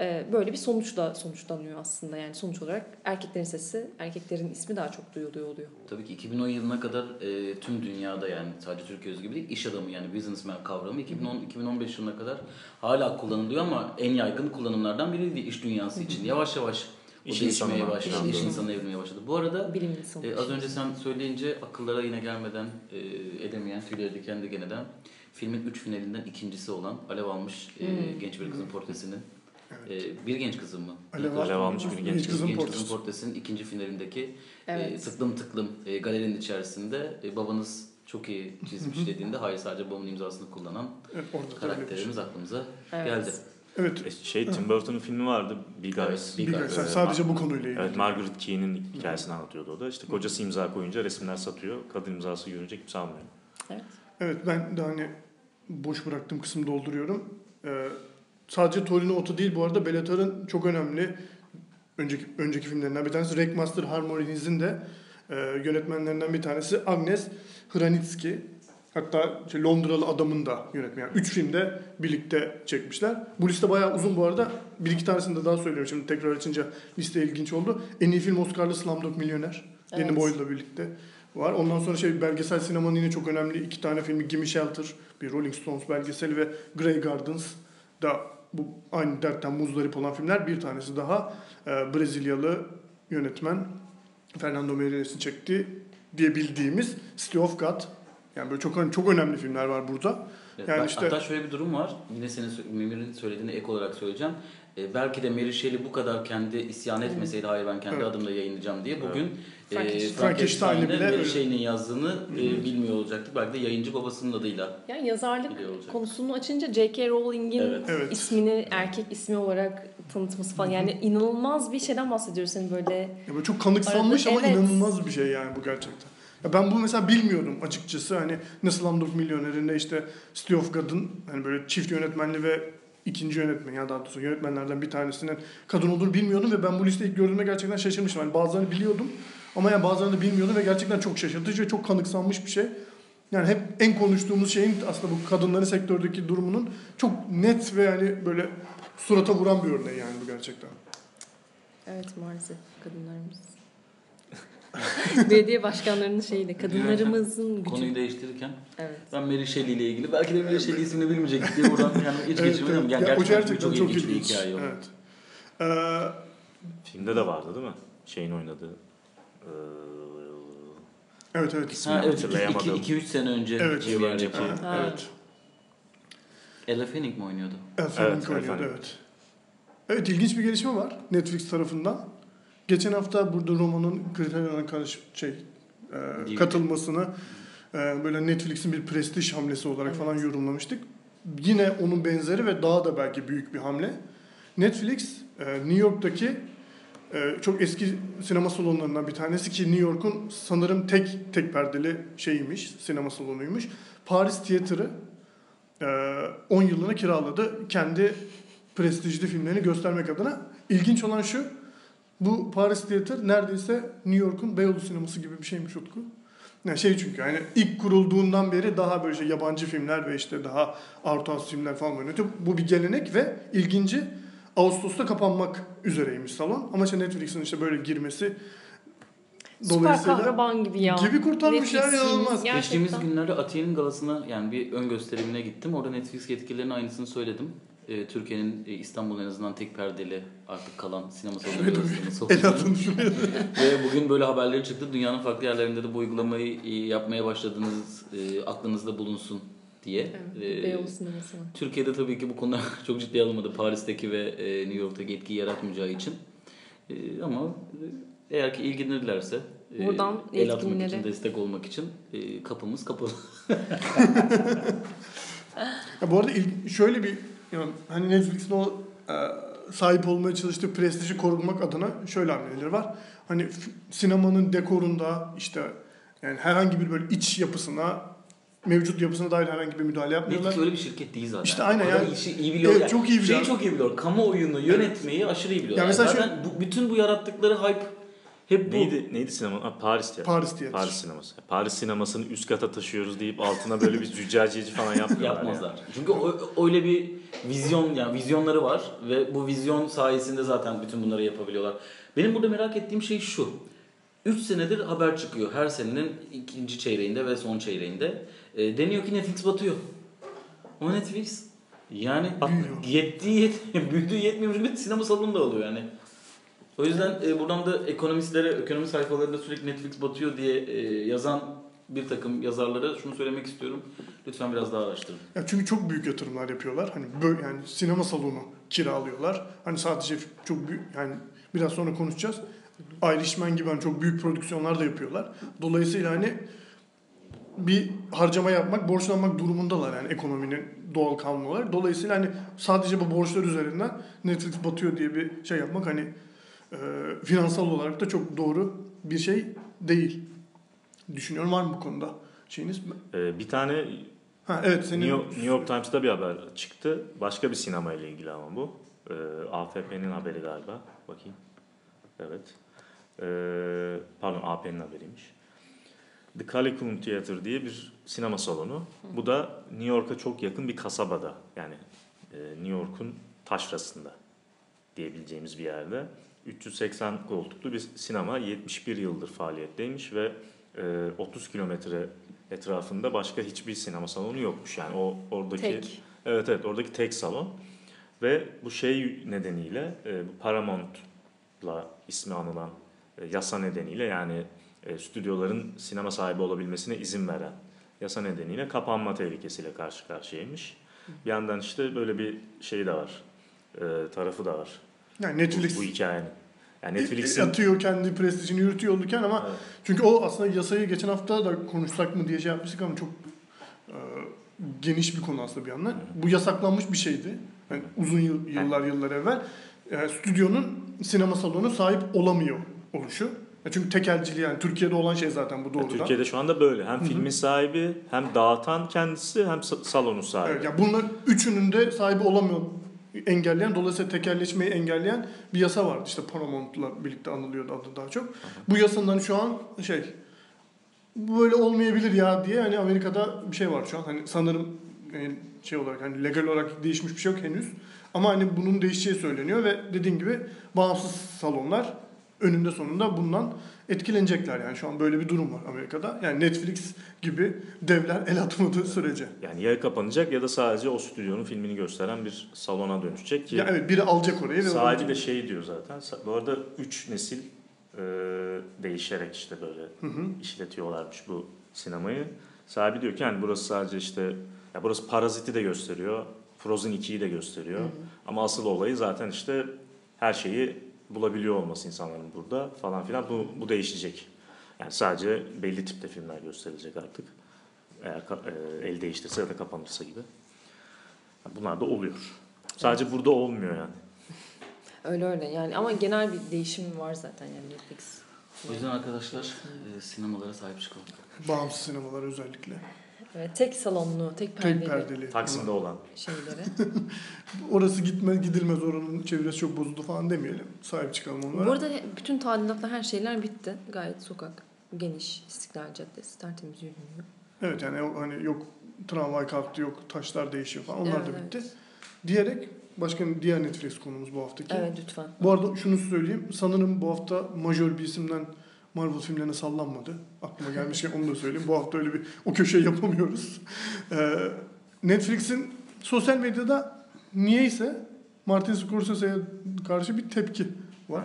e, böyle bir sonuçla sonuçlanıyor aslında. Yani sonuç olarak erkeklerin sesi, erkeklerin ismi daha çok duyuluyor oluyor. Tabii ki 2010 yılına kadar e, tüm dünyada yani sadece Türkiye özgü değil iş adamı yani businessman kavramı 2010 2015 yılına kadar hala kullanılıyor ama en yaygın kullanımlardan biriydi iş dünyası için. Yavaş yavaş o İş değişmeye başladı. iş İş insanına. evrilmeye başladı. Bu arada Bilim insanı. e, az önce sen söyleyince akıllara yine gelmeden e, edemeyen tüyleri diken diken eden filmin 3 finalinden ikincisi olan Alev almış e, Hmm. genç bir kızın portresini. E, bir genç kızın mı? Alev Alev almış bir genç Genç kızın genç kızın portresinin ikinci finalindeki Evet. e, tıklım tıklım e, galerinin içerisinde e, babanız çok iyi çizmiş dediğinde hayır sadece babamın imzasını kullanan Evet, bir şey. karakterimiz aklımıza Evet. geldi. Evet. E, Şey Tim Burton'un filmi vardı Big Evet, Eyes. Big Eyes. sen sadece bu konuyla ilgili. Evet Margaret Key'nin hikayesini anlatıyordu o da. İşte kocası imza koyunca resimler satıyor. Kadın imzası görünce kimse almıyor. Evet. Evet ben de hani boş bıraktığım kısmı dolduruyorum. Ee, sadece Torino Otto değil bu arada Bellator'ın çok önemli önceki önceki filmlerinden bir tanesi Wreckmaster Harmonies'in de e, yönetmenlerinden bir tanesi Agnes Hranitsky. Hatta işte Londralı adamın da yönetmeni. Yani üç filmde birlikte çekmişler. Bu liste bayağı uzun bu arada. Bir iki tanesini de daha söylüyorum şimdi tekrar açınca liste ilginç oldu. En iyi film Oscar'lı Slumdog. Danny Evet. Boyle'la birlikte var. Ondan sonra şey belgesel sinemanın yine çok önemli iki tane filmi Gimme Shelter, bir Rolling Stones belgeseli ve Grey Gardens da bu aynı dertten muzdarip olan filmler. Bir tanesi daha e, Brezilyalı yönetmen Fernando Meireles çekti diye bildiğimiz City of God. Yani böyle çok çok önemli filmler var burada. Evet, Yani ben- işte- Hatta şöyle bir durum var. Yine senin Memir'in söylediğine ek olarak söyleyeceğim. E, belki de Mary Shelley bu kadar kendi isyan etmeseydi hayır ben kendi Evet. adımla yayınlayacağım diye bugün e, Frankenstein. Frankenstein'i Frankenstein'de bile Mary. Shelley'nin yazdığını e, bilmiyor olacaktık. Belki de yayıncı babasının adıyla Yani yazarlık konusunu açınca J.K. Rowling'in Evet. Evet. ismini erkek ismi olarak tanıtması falan. Yani inanılmaz bir şeyden bahsediyoruz. Hani böyle Ya böyle çok kanıksanmış Arada- ama evet. inanılmaz bir şey yani bu gerçekten. Ya ben bu mesela bilmiyordum açıkçası. Hani nasıl Slumdog Millionaire'inde işte City of God'ın hani böyle çift yönetmenli ve ikinci yönetmen ya daha doğrusu yönetmenlerden bir tanesinin kadın olduğunu bilmiyordum ve ben bu listeyi ilk gördüğümde gerçekten şaşırmıştım. Hani bazılarını biliyordum ama yani bazılarını da bilmiyordum ve gerçekten çok şaşırtıcı ve çok kanıksanmış bir şey. Yani hep en konuştuğumuz şeyin aslında bu kadınların sektördeki durumunun çok net ve yani böyle surata vuran bir örneği yani bu gerçekten. evet maalesef kadınlarımız. [LAUGHS] Belediye başkanlarının şeyiyle kadınlarımızın gücü. Konuyu değiştirirken Evet. ben Mary Shelley ile ilgili belki de Mary Shelley ismini bilmeyecektik diye buradan yani hiç [LAUGHS] geçirmedim. Yani Ya o gerçekten, çok, ilginç bir hikaye o. Evet. Ee, Filmde de vardı değil mi? Şeyin oynadığı. Ee, evet evet. Ha, evet, hatırlayamadım. 2-3 sene önce Evet. civarındaki. önceki. Ha. Evet. Ella Fanning mi oynuyordu? Efendim Evet, oynuyordu evet. Evet ilginç bir gelişme var Netflix tarafından. Geçen hafta burada romanın Criterion'a karşı şey e, katılmasını e, böyle Netflix'in bir prestij hamlesi olarak Evet. falan yorumlamıştık. Yine onun benzeri ve daha da belki büyük bir hamle. Netflix e, New York'taki e, çok eski sinema salonlarından bir tanesi ki New York'un sanırım tek tek perdeli şeyiymiş, sinema salonuymuş. Paris Theatre'ı e, 10 yıllığına kiraladı. Kendi prestijli filmlerini göstermek adına. İlginç olan şu, bu Paris Theatre neredeyse New York'un Beyoğlu sineması gibi bir şeymiş Utku. Yani şey çünkü yani ilk kurulduğundan beri daha böyle şey yabancı filmler ve işte daha art house filmler falan oynatıyor. Bu bir gelenek ve ilginci Ağustos'ta kapanmak üzereymiş salon. Ama işte Netflix'in işte böyle girmesi Süper kahraman gibi ya. gibi kurtarmış ya, Netflix inanılmaz. filmi. Gerçekten. Geçtiğimiz günlerde Atiye'nin galasına yani bir ön gösterimine gittim. Orada Netflix yetkililerinin aynısını söyledim. Ee, Türkiye'nin e, İstanbul'un en azından tek perdeli artık kalan sinema [LAUGHS] El atın şuraya. [LAUGHS] Ve bugün böyle haberleri çıktı. Dünyanın farklı yerlerinde de bu uygulamayı e, yapmaya başladığınız e, aklınızda bulunsun diye. Evet, Ee, Beyoğlu sineması. Türkiye'de tabii ki bu konuda [LAUGHS] çok ciddiye alınmadı. Paris'teki ve e, New York'taki etkiyi yaratmayacağı için. E, ama e, eğer ki ilgilenirlerse e, Buradan el atmak için, destek olmak için e, kapımız kapalı. Ya bu arada il- şöyle bir yani hani Netflix'in o e, sahip olmaya çalıştığı prestiji korumak adına şöyle hamleleri var. Hani f- sinemanın dekorunda işte yani herhangi bir böyle iç yapısına mevcut yapısına dair herhangi bir müdahale yapmıyorlar. Netflix öyle bir şirket değil zaten. İşte aynen yani. işi iyi biliyor. Evet, yani. çok iyi biliyor. Şeyi çok iyi biliyor. Kamuoyunu yönetmeyi aşırı iyi biliyor. Ya Yani mesela zaten bu, bütün bu yarattıkları hype Hep bu. Neydi neydi sinema? Ha, Paris tiyatrosu. Paris Tiyatro. Paris sineması. Paris sinemasını üst kata taşıyoruz deyip altına böyle bir züccaciyeci falan yapmıyorlar. Yapmazlar. Çünkü o, öyle bir vizyon yani vizyonları var ve bu vizyon sayesinde zaten bütün bunları yapabiliyorlar. Benim burada merak ettiğim şey şu. 3 senedir haber çıkıyor her senenin ikinci çeyreğinde ve son çeyreğinde. E, deniyor ki Netflix batıyor. Ama Netflix yani Büyüyor. yettiği yet, [LAUGHS] büyüdüğü yetmiyormuş gibi sinema salonu da alıyor yani. O yüzden e, buradan da ekonomistlere, ekonomi sayfalarında sürekli Netflix batıyor diye e, yazan bir takım yazarlara şunu söylemek istiyorum. Lütfen biraz daha araştırın. Ya çünkü çok büyük yatırımlar yapıyorlar. Hani böyle yani sinema salonu kiralıyorlar. Hani sadece çok büyük yani biraz sonra konuşacağız. Irishman gibi hani çok büyük prodüksiyonlar da yapıyorlar. Dolayısıyla hani bir harcama yapmak, borçlanmak durumundalar yani ekonominin doğal kanunu olarak. Dolayısıyla hani sadece bu borçlar üzerinden Netflix batıyor diye bir şey yapmak hani e, finansal olarak da çok doğru bir şey değil. Düşünüyorum var mı bu konuda şeyiniz? Ee, bir tane Ha evet senin New York, New York Times'ta bir haber çıktı. Başka bir sinema ile ilgili ama bu. Ee, AFP'nin haberi galiba. Bakayım. Evet. Ee, pardon AP'nin haberiymiş. The Calicum Theater diye bir sinema salonu. Bu da New York'a çok yakın bir kasabada. Yani e, New York'un taşrasında diyebileceğimiz bir yerde. 380 koltuklu bir sinema 71 yıldır faaliyetteymiş ve e, 30 kilometre etrafında başka hiçbir sinema salonu yokmuş. Yani o oradaki Tek. Evet evet oradaki tek salon ve bu şey nedeniyle e, bu Paramount'la ismi anılan e, yasa nedeniyle yani e, stüdyoların sinema sahibi olabilmesine izin veren yasa nedeniyle kapanma tehlikesiyle karşı karşıyaymış. Bir yandan işte böyle bir şey de var. e, tarafı da var. Yani Bu, Netflix bu hikayenin. Yani Netflix'in Netflix'in atıyor kendi prestijini yürütüyor olurken ama Evet. çünkü o aslında yasayı geçen hafta da konuşsak mı diye şey yapmıştık ama çok e, geniş bir konu aslında bir yandan. Bu yasaklanmış bir şeydi. Yani uzun yıl, yıllar yıllar evvel e, stüdyonun sinema salonu sahip olamıyor oluşu. Ya çünkü tekelciliği yani Türkiye'de olan şey zaten bu doğrudan. Türkiye'de şu anda böyle. Hem filmin sahibi, hem dağıtan kendisi, hem sa- salonun sahibi. Evet, ya bunlar üçünün de sahibi olamıyor engelleyen dolayısıyla tekelleşmeyi engelleyen bir yasa vardı. İşte Paramount'la birlikte anılıyordu adı daha çok. Bu yasanın şu an şey bu böyle olmayabilir ya diye hani Amerika'da bir şey var şu an. Hani sanırım e, şey olarak hani legal olarak değişmiş bir şey yok henüz. Ama hani bunun değişeceği söyleniyor ve dediğim gibi bağımsız salonlar önünde sonunda bundan etkilenecekler yani şu an böyle bir durum var Amerika'da. Yani Netflix gibi devler el atmadığı sürece. Yani ya kapanacak ya da sadece o stüdyonun filmini gösteren bir salona dönüşecek ki Ya evet biri alacak orayı alacak. de şey diyor zaten. Bu arada 3 nesil e, değişerek işte böyle Hı hı. işletiyorlarmış bu sinemayı. Sahibi diyor ki yani burası sadece işte ya burası Parazit'i de gösteriyor. Frozen 2'yi de gösteriyor. Ama asıl olayı zaten işte her şeyi bulabiliyor olması insanların burada falan filan. Bu, bu değişecek. Yani sadece belli tipte filmler gösterilecek artık. Eğer e, el değiştirse ya da kapanırsa gibi. Bunlar da oluyor. Sadece burada olmuyor yani. Öyle öyle yani ama genel bir değişim var zaten yani Netflix. O yüzden arkadaşlar e, sinemalara sahip çıkalım. Bağımsız sinemalar özellikle. Evet, tek salonlu, tek perdeli Tek perdeli. Taksim'de olan. şeylere. [LAUGHS] Orası gitme gidilmez oranın çevresi çok bozuldu falan demeyelim. Sahip çıkalım onlara. Bu arada bütün tadilatlar her şeyler bitti. Gayet sokak geniş, İstiklal Caddesi tertemiz yürünüyor. Evet yani o hani yok tramvay kalktı yok taşlar değişiyor falan onlar da Evet, bitti. evet. Diyerek başka diğer Netflix konumuz bu haftaki. Evet lütfen. Bu arada şunu söyleyeyim. Sanırım bu hafta majör bir isimden Marvel filmlerine sallanmadı. Aklıma gelmişken onu da söyleyeyim. Bu hafta öyle bir o köşeyi yapamıyoruz. Ee, Netflix'in sosyal medyada niyeyse Martin Scorsese'ye karşı bir tepki var.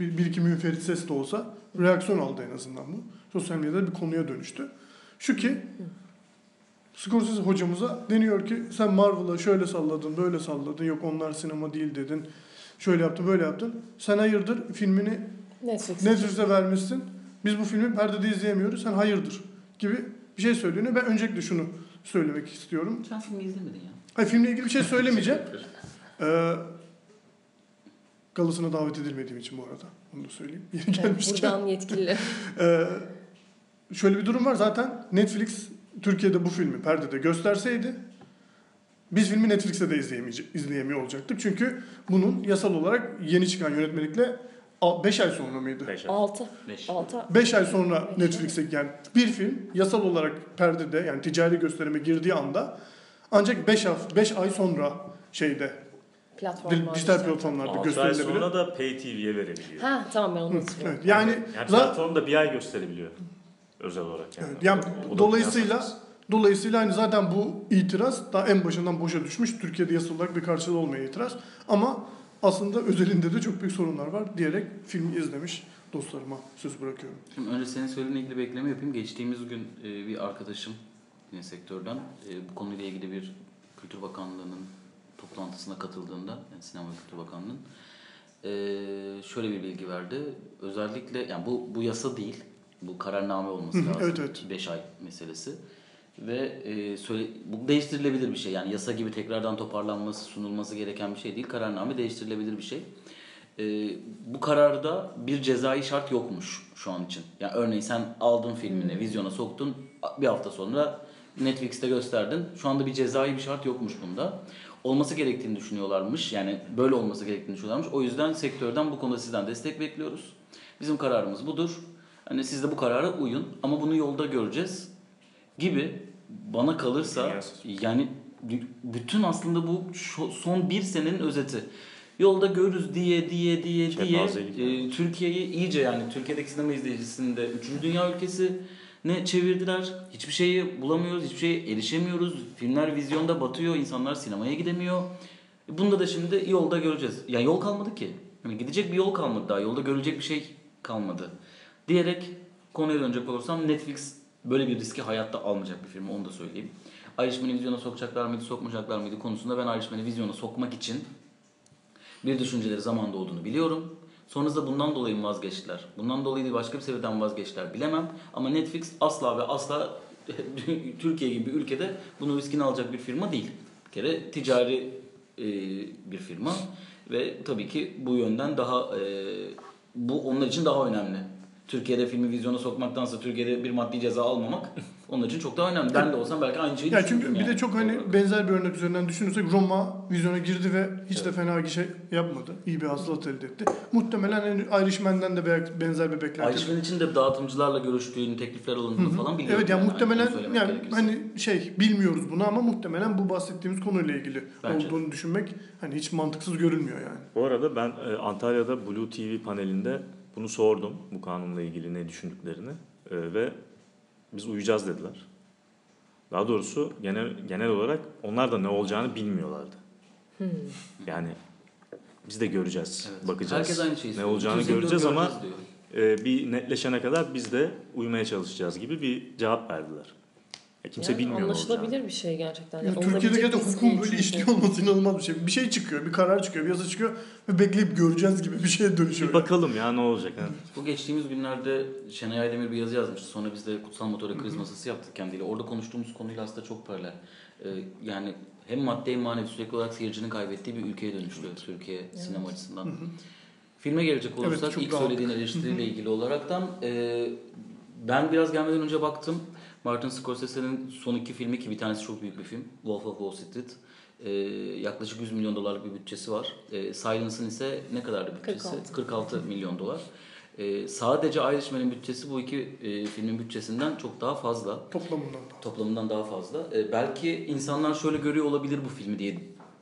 Bir, bir iki münferit ses de olsa reaksiyon aldı en azından bu. Sosyal medyada bir konuya dönüştü. Şu ki Scorsese hocamıza deniyor ki sen Marvel'a şöyle salladın, böyle salladın, yok onlar sinema değil dedin, şöyle yaptın, böyle yaptın. Sen hayırdır filmini Netflix. Netflix'e vermişsin, biz bu filmi perdede izleyemiyoruz, sen hayırdır gibi bir şey söylüyor. Ben öncelikle şunu söylemek istiyorum. Sen filmi izlemedin ya. Hayır filmle ilgili bir şey [LAUGHS] söylemeyeceğim. Ee, galasına davet edilmediğim için bu arada. Onu da söyleyeyim. [LAUGHS] Evet, gelmişken. buradan yetkili. [LAUGHS] Ee, şöyle bir durum var zaten Netflix Türkiye'de bu filmi perdede gösterseydi biz filmi Netflix'te de izleyemeyece- izleyemiyor olacaktık. Çünkü bunun yasal olarak yeni çıkan yönetmelikle 5 ay sonra mıydı? Beş ay. 6. Beş. 6. 5 ay sonra Netflix'e yani bir film yasal olarak perdede yani ticari gösterime girdiği anda ancak 5 ay, 5 ay sonra şeyde Platformlarda. dijital platformlarda gösterilebilir. sonra da Pay TV'ye verebiliyor. Ha tamam ben onu hatırlıyorum. Evet, yani Yani platformda bir ay gösterebiliyor. Özel olarak yani. Yani O da dolayısıyla dolayısıyla hani zaten bu itiraz daha en başından boşa düşmüş. Türkiye'de yasal olarak bir karşılığı olmayan itiraz. Ama aslında özelinde de çok büyük sorunlar var diyerek filmi izlemiş dostlarıma söz bırakıyorum. Şimdi önce senin söylediğinle ilgili bir ekleme yapayım. Geçtiğimiz gün e, bir arkadaşım yine sektörden e, bu konuyla ilgili bir Kültür Bakanlığı'nın toplantısına katıldığında, yani Sinema Kültür Bakanlığı'nın e, şöyle bir bilgi verdi. Özellikle yani bu bu yasa değil. Bu kararname olması lazım. evet, evet. 5 ay meselesi. Ve e, söyle, bu değiştirilebilir bir şey. Yani yasa gibi tekrardan toparlanması, sunulması gereken bir şey değil. Kararname değiştirilebilir bir şey. E, bu kararda bir cezai şart yokmuş şu an için. Yani örneğin sen aldın filmini, vizyona soktun, bir hafta sonra Netflix'te gösterdin. Şu anda bir cezai bir şart yokmuş bunda. Olması gerektiğini düşünüyorlarmış. Yani böyle olması gerektiğini düşünüyorlarmış. O yüzden sektörden bu konuda sizden destek bekliyoruz. Bizim kararımız budur. Hani siz de bu karara uyun ama bunu yolda göreceğiz gibi bana kalırsa yani bütün aslında bu son bir senenin özeti. Yolda görürüz diye diye diye diye Kepazelik. e, Türkiye'yi iyice yani Türkiye'deki sinema izleyicisini de 3. dünya ülkesi ne çevirdiler. Hiçbir şeyi bulamıyoruz, hiçbir şeye erişemiyoruz. Filmler vizyonda batıyor, insanlar sinemaya gidemiyor. Bunda da şimdi yolda göreceğiz. Ya yol kalmadı ki. Yani gidecek bir yol kalmadı daha. Yolda görülecek bir şey kalmadı. Diyerek konuya dönecek olursam Netflix böyle bir riski hayatta almayacak bir firma onu da söyleyeyim. Irishman'ı vizyona sokacaklar mıydı, sokmayacaklar mıydı konusunda ben Irishman'ı vizyona sokmak için bir düşünceleri zamanda olduğunu biliyorum. Sonrasında bundan dolayı mı vazgeçtiler? Bundan dolayı değil başka bir sebepten vazgeçtiler bilemem. Ama Netflix asla ve asla [LAUGHS] Türkiye gibi bir ülkede bunun riskini alacak bir firma değil. Bir kere ticari e, bir firma ve tabii ki bu yönden daha e, bu onlar için daha önemli. Türkiye'de filmi vizyona sokmaktansa Türkiye'de bir maddi ceza almamak [LAUGHS] onlar için çok daha önemli. Ben de olsam belki aynı şeyi Yani çünkü düşünürdüm bir de çok hani Olarak. benzer bir örnek üzerinden düşünürsek Roma vizyona girdi ve hiç de fena bir şey yapmadı. İyi bir hasılat elde etti. Muhtemelen hani Irishman'den de benzer bir beklenti. Irishman için de dağıtımcılarla görüştüğün, teklifler alındığını falan biliyorum. Evet yani Bunu muhtemelen söylemek yani gerekirse. hani şey bilmiyoruz bunu ama muhtemelen bu bahsettiğimiz konuyla ilgili Bence de. olduğunu düşünmek hani hiç mantıksız görünmüyor yani. Bu arada ben e, Antalya'da Blue TV panelinde bunu sordum. Bu kanunla ilgili ne düşündüklerini. E, ve biz uyacağız dediler. Daha doğrusu genel genel olarak onlar da ne olacağını bilmiyorlardı. Yani biz de göreceğiz, Evet. bakacağız. Herkes aynı şeyi ne olacağını sektör göreceğiz ama diyor. e, bir netleşene kadar biz de uymaya çalışacağız gibi bir cevap verdiler. Kimse Yani bilmiyor olacağını. Anlaşılabilir bir şey gerçekten. Yani Yani Türkiye'de risk hukukun böyle işliyor olması inanılmaz bir şey. Bir şey çıkıyor, bir karar çıkıyor, bir yasa çıkıyor ve bekleyip göreceğiz gibi bir şeye dönüşüyor. Bir bakalım ya ne olacak. ha? Bu geçtiğimiz günlerde Şenay Aydemir bir yazı yazmıştı. Sonra biz de Kutsal Motor'a kriz masası yaptık kendiyle. Orada konuştuğumuz konuyla aslında çok paralel. Ee, yani hem maddi hem manevi sürekli olarak seyircinin kaybettiği bir ülkeye dönüştü Türkiye sinema açısından. Filme gelecek olursak Evet, ilk söylediğin eleştiriyle ilgili olaraktan e, ben biraz gelmeden önce baktım. Martin Scorsese'nin son iki filmi ki bir tanesi çok büyük bir film. Wolf of Wall Street. E, yaklaşık 100 milyon dolarlık bir bütçesi var. E, Silence'ın ise ne kadardı bütçesi? 46. 46 milyon dolar. E, sadece Irishman'in bütçesi bu iki e, filmin bütçesinden çok daha fazla. Toplamından da. Toplamından daha fazla. E, belki insanlar şöyle görüyor olabilir bu filmi diye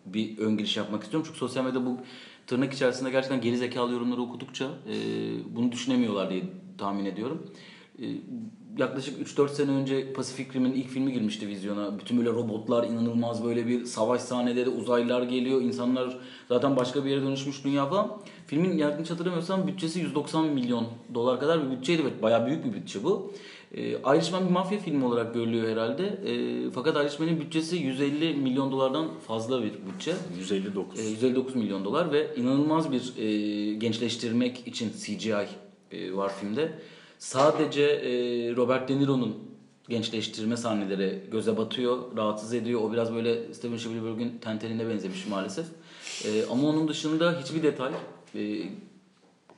bir ön giriş yapmak istiyorum. Çünkü sosyal medyada bu tırnak içerisinde gerçekten geri zekalı yorumları okudukça e, bunu düşünemiyorlar diye tahmin ediyorum. E, yaklaşık 3-4 sene önce Pacific Rim'in ilk filmi girmişti vizyona. Bütün böyle robotlar inanılmaz böyle bir savaş sahneleri, uzaylılar geliyor. insanlar zaten başka bir yere dönüşmüş dünya falan. Filmin yanlış hatırlamıyorsam bütçesi 190 milyon dolar kadar bir bütçeydi. Evet, bayağı büyük bir bütçe bu. E, Irishman bir mafya filmi olarak görülüyor herhalde. E, fakat Irishman'in bütçesi 150 milyon dolardan fazla bir bütçe. 159. E, 159 milyon dolar ve inanılmaz bir e, gençleştirmek için CGI e, var filmde. Sadece e, Robert De Niro'nun gençleştirme sahneleri göze batıyor, rahatsız ediyor. O biraz böyle Steven Spielberg'ün Tenten'ine benzemiş maalesef. E, ama onun dışında hiçbir detay e,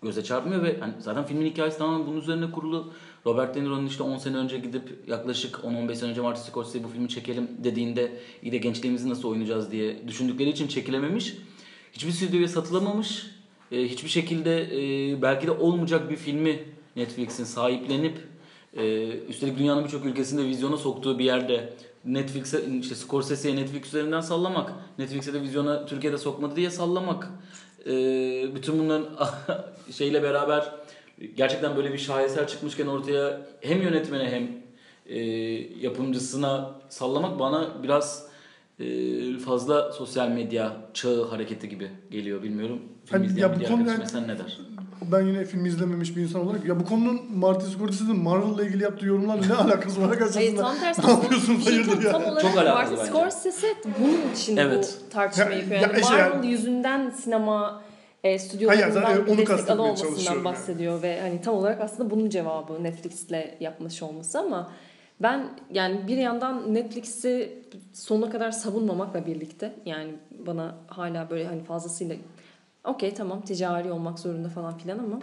göze çarpmıyor ve hani zaten filmin hikayesi tamamen bunun üzerine kurulu. Robert De Niro'nun işte 10 sene önce gidip yaklaşık 10-15 sene önce Martin Scorsese bu filmi çekelim dediğinde iyi de gençliğimizi nasıl oynayacağız diye düşündükleri için çekilememiş. Hiçbir stüdyoya satılamamış hiçbir şekilde belki de olmayacak bir filmi Netflix'in sahiplenip e, üstelik dünyanın birçok ülkesinde vizyona soktuğu bir yerde Netflix'e işte Scorsese'ye Netflix üzerinden sallamak, Netflix'e de vizyona Türkiye'de sokmadı diye sallamak. E, bütün bunların [LAUGHS] şeyle beraber gerçekten böyle bir şaheser çıkmışken ortaya hem yönetmene hem e, yapımcısına sallamak bana biraz e, fazla sosyal medya çağı hareketi gibi geliyor bilmiyorum. Film Hani izleyen ya bu konuda- sen ne der? Ben yine film izlememiş bir insan olarak ya bu konunun Martin Scorsese'nin Marvel'la ilgili yaptığı yorumlarla ne [LAUGHS] alakası var Hayır karşısında? tam tersi. Ne şey Hayırdır ya? tam olarak Çok alakalı Martin bence. Scorsese bunun için Evet. bu tartışmayı Ya- yapıyor. ya Yani işte Marvel yani- yüzünden sinema e, Hayır, stüdyolarından bir destek kastetmeye alamamasından çalışıyorum yani. bahsediyor ve hani tam olarak aslında bunun cevabı Netflix'le yapmış olması ama ben yani bir yandan Netflix'i sonuna kadar savunmamakla birlikte yani bana hala böyle hani fazlasıyla okey tamam ticari olmak zorunda falan filan ama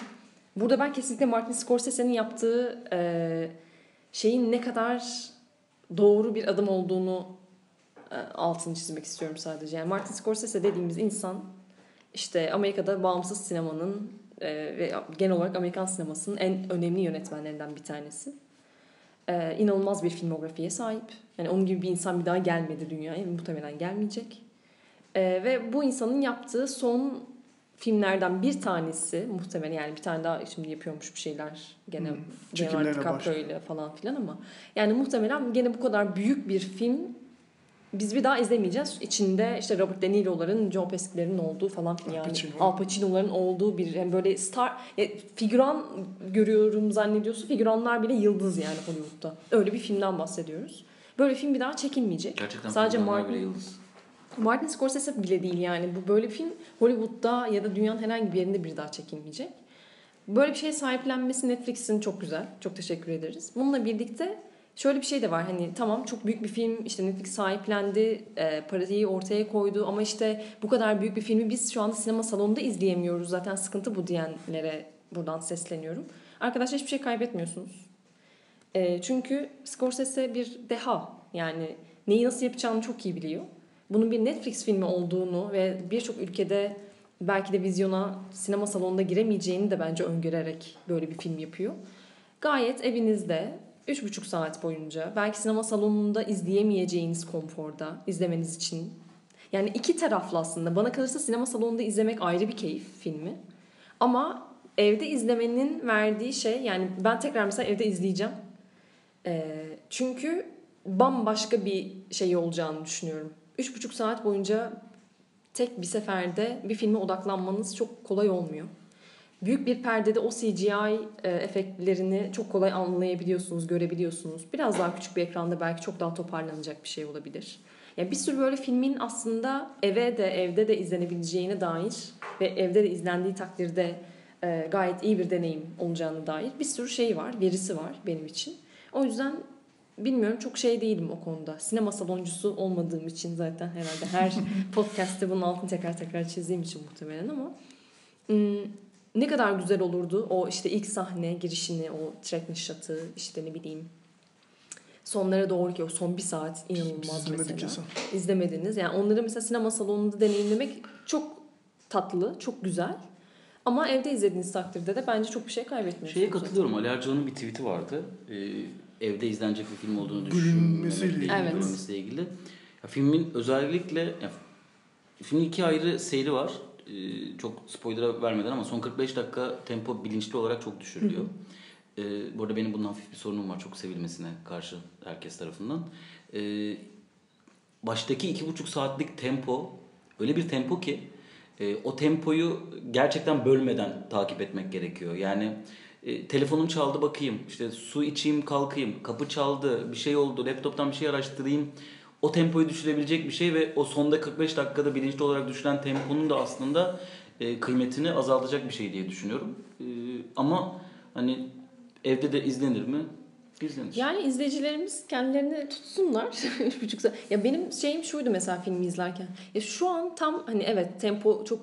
burada ben kesinlikle Martin Scorsese'nin yaptığı e, şeyin ne kadar doğru bir adım olduğunu e, altını çizmek istiyorum sadece. Yani Martin Scorsese dediğimiz insan işte Amerika'da bağımsız sinemanın e, ve genel olarak Amerikan sinemasının en önemli yönetmenlerinden bir tanesi. E, inanılmaz bir filmografiye sahip. Yani onun gibi bir insan bir daha gelmedi dünyaya. Muhtemelen gelmeyecek. E, ve bu insanın yaptığı son filmlerden bir tanesi muhtemelen yani bir tane daha şimdi yapıyormuş bir şeyler gene Hmm, Leonardo DiCaprio ile falan filan ama yani muhtemelen gene bu kadar büyük bir film biz bir daha izlemeyeceğiz. İçinde işte Robert De Niro'ların, Joe Pesci'lerin olduğu falan filan Al yani Pacino. Al Pacino'ların olduğu bir yani böyle star ya figüran görüyorum zannediyorsun. Figüranlar bile yıldız yani Hollywood'da. Öyle bir filmden bahsediyoruz. Böyle film bir daha çekilmeyecek. Gerçekten Sadece bile yıldız. Martin Scorsese bile değil yani. Bu böyle bir film Hollywood'da ya da dünyanın herhangi bir yerinde bir daha çekilmeyecek. Böyle bir şeye sahiplenmesi Netflix'in çok güzel. Çok teşekkür ederiz. Bununla birlikte şöyle bir şey de var. Hani tamam çok büyük bir film işte Netflix sahiplendi, e, parayı ortaya koydu ama işte bu kadar büyük bir filmi biz şu anda sinema salonunda izleyemiyoruz. Zaten sıkıntı bu diyenlere buradan sesleniyorum. Arkadaşlar hiçbir şey kaybetmiyorsunuz. E, çünkü Scorsese bir deha. Yani neyi nasıl yapacağını çok iyi biliyor. Bunun bir Netflix filmi olduğunu ve birçok ülkede belki de vizyona sinema salonunda giremeyeceğini de bence öngörerek böyle bir film yapıyor. Gayet evinizde 3,5 saat boyunca belki sinema salonunda izleyemeyeceğiniz konforda izlemeniz için yani iki taraflı aslında. Bana kalırsa sinema salonunda izlemek ayrı bir keyif filmi. Ama evde izlemenin verdiği şey yani ben tekrar mesela evde izleyeceğim. Ee, çünkü bambaşka bir şey olacağını düşünüyorum. Üç buçuk saat boyunca tek bir seferde bir filme odaklanmanız çok kolay olmuyor. Büyük bir perdede o CGI e, efektlerini çok kolay anlayabiliyorsunuz, görebiliyorsunuz. Biraz daha küçük bir ekranda belki çok daha toparlanacak bir şey olabilir. Yani bir sürü böyle filmin aslında eve de evde de izlenebileceğine dair ve evde de izlendiği takdirde e, gayet iyi bir deneyim olacağına dair bir sürü şey var, verisi var benim için. O yüzden bilmiyorum çok şey değilim o konuda. Sinema saloncusu olmadığım için zaten herhalde her [LAUGHS] podcast'te bunun altını tekrar tekrar çizdiğim için muhtemelen ama ne kadar güzel olurdu o işte ilk sahne girişini, o trekking shot'ı işte ne bileyim sonlara doğru ki o son bir saat inanılmaz mesela. sen. İzlemediniz. Yani onları mesela sinema salonunda deneyimlemek çok tatlı, çok güzel. Ama evde izlediğiniz takdirde de bence çok bir şey kaybetmiyorsunuz. Şeye katılıyorum. Ali Ercan'ın bir tweet'i vardı. Ee, evde izlenecek bir film olduğunu düşünmemekle ilgili. Evet. Gülünmesiyle ilgili. Ya, filmin özellikle ya, filmin iki ayrı seyri var. Ee, çok spoiler vermeden ama son 45 dakika tempo bilinçli olarak çok düşürülüyor. Ee, bu arada benim bundan hafif bir sorunum var çok sevilmesine karşı herkes tarafından. Ee, baştaki iki buçuk saatlik tempo öyle bir tempo ki e, o tempoyu gerçekten bölmeden takip etmek gerekiyor. Yani e, telefonum çaldı bakayım, işte su içeyim kalkayım, kapı çaldı, bir şey oldu, laptoptan bir şey araştırayım. O tempoyu düşürebilecek bir şey ve o sonda 45 dakikada bilinçli olarak düşüren temponun da aslında e, kıymetini azaltacak bir şey diye düşünüyorum. E, ama hani evde de izlenir mi? İzlenir. Yani izleyicilerimiz kendilerini tutsunlar. [LAUGHS] Ya benim şeyim şuydu mesela filmi izlerken. Ya şu an tam hani evet tempo çok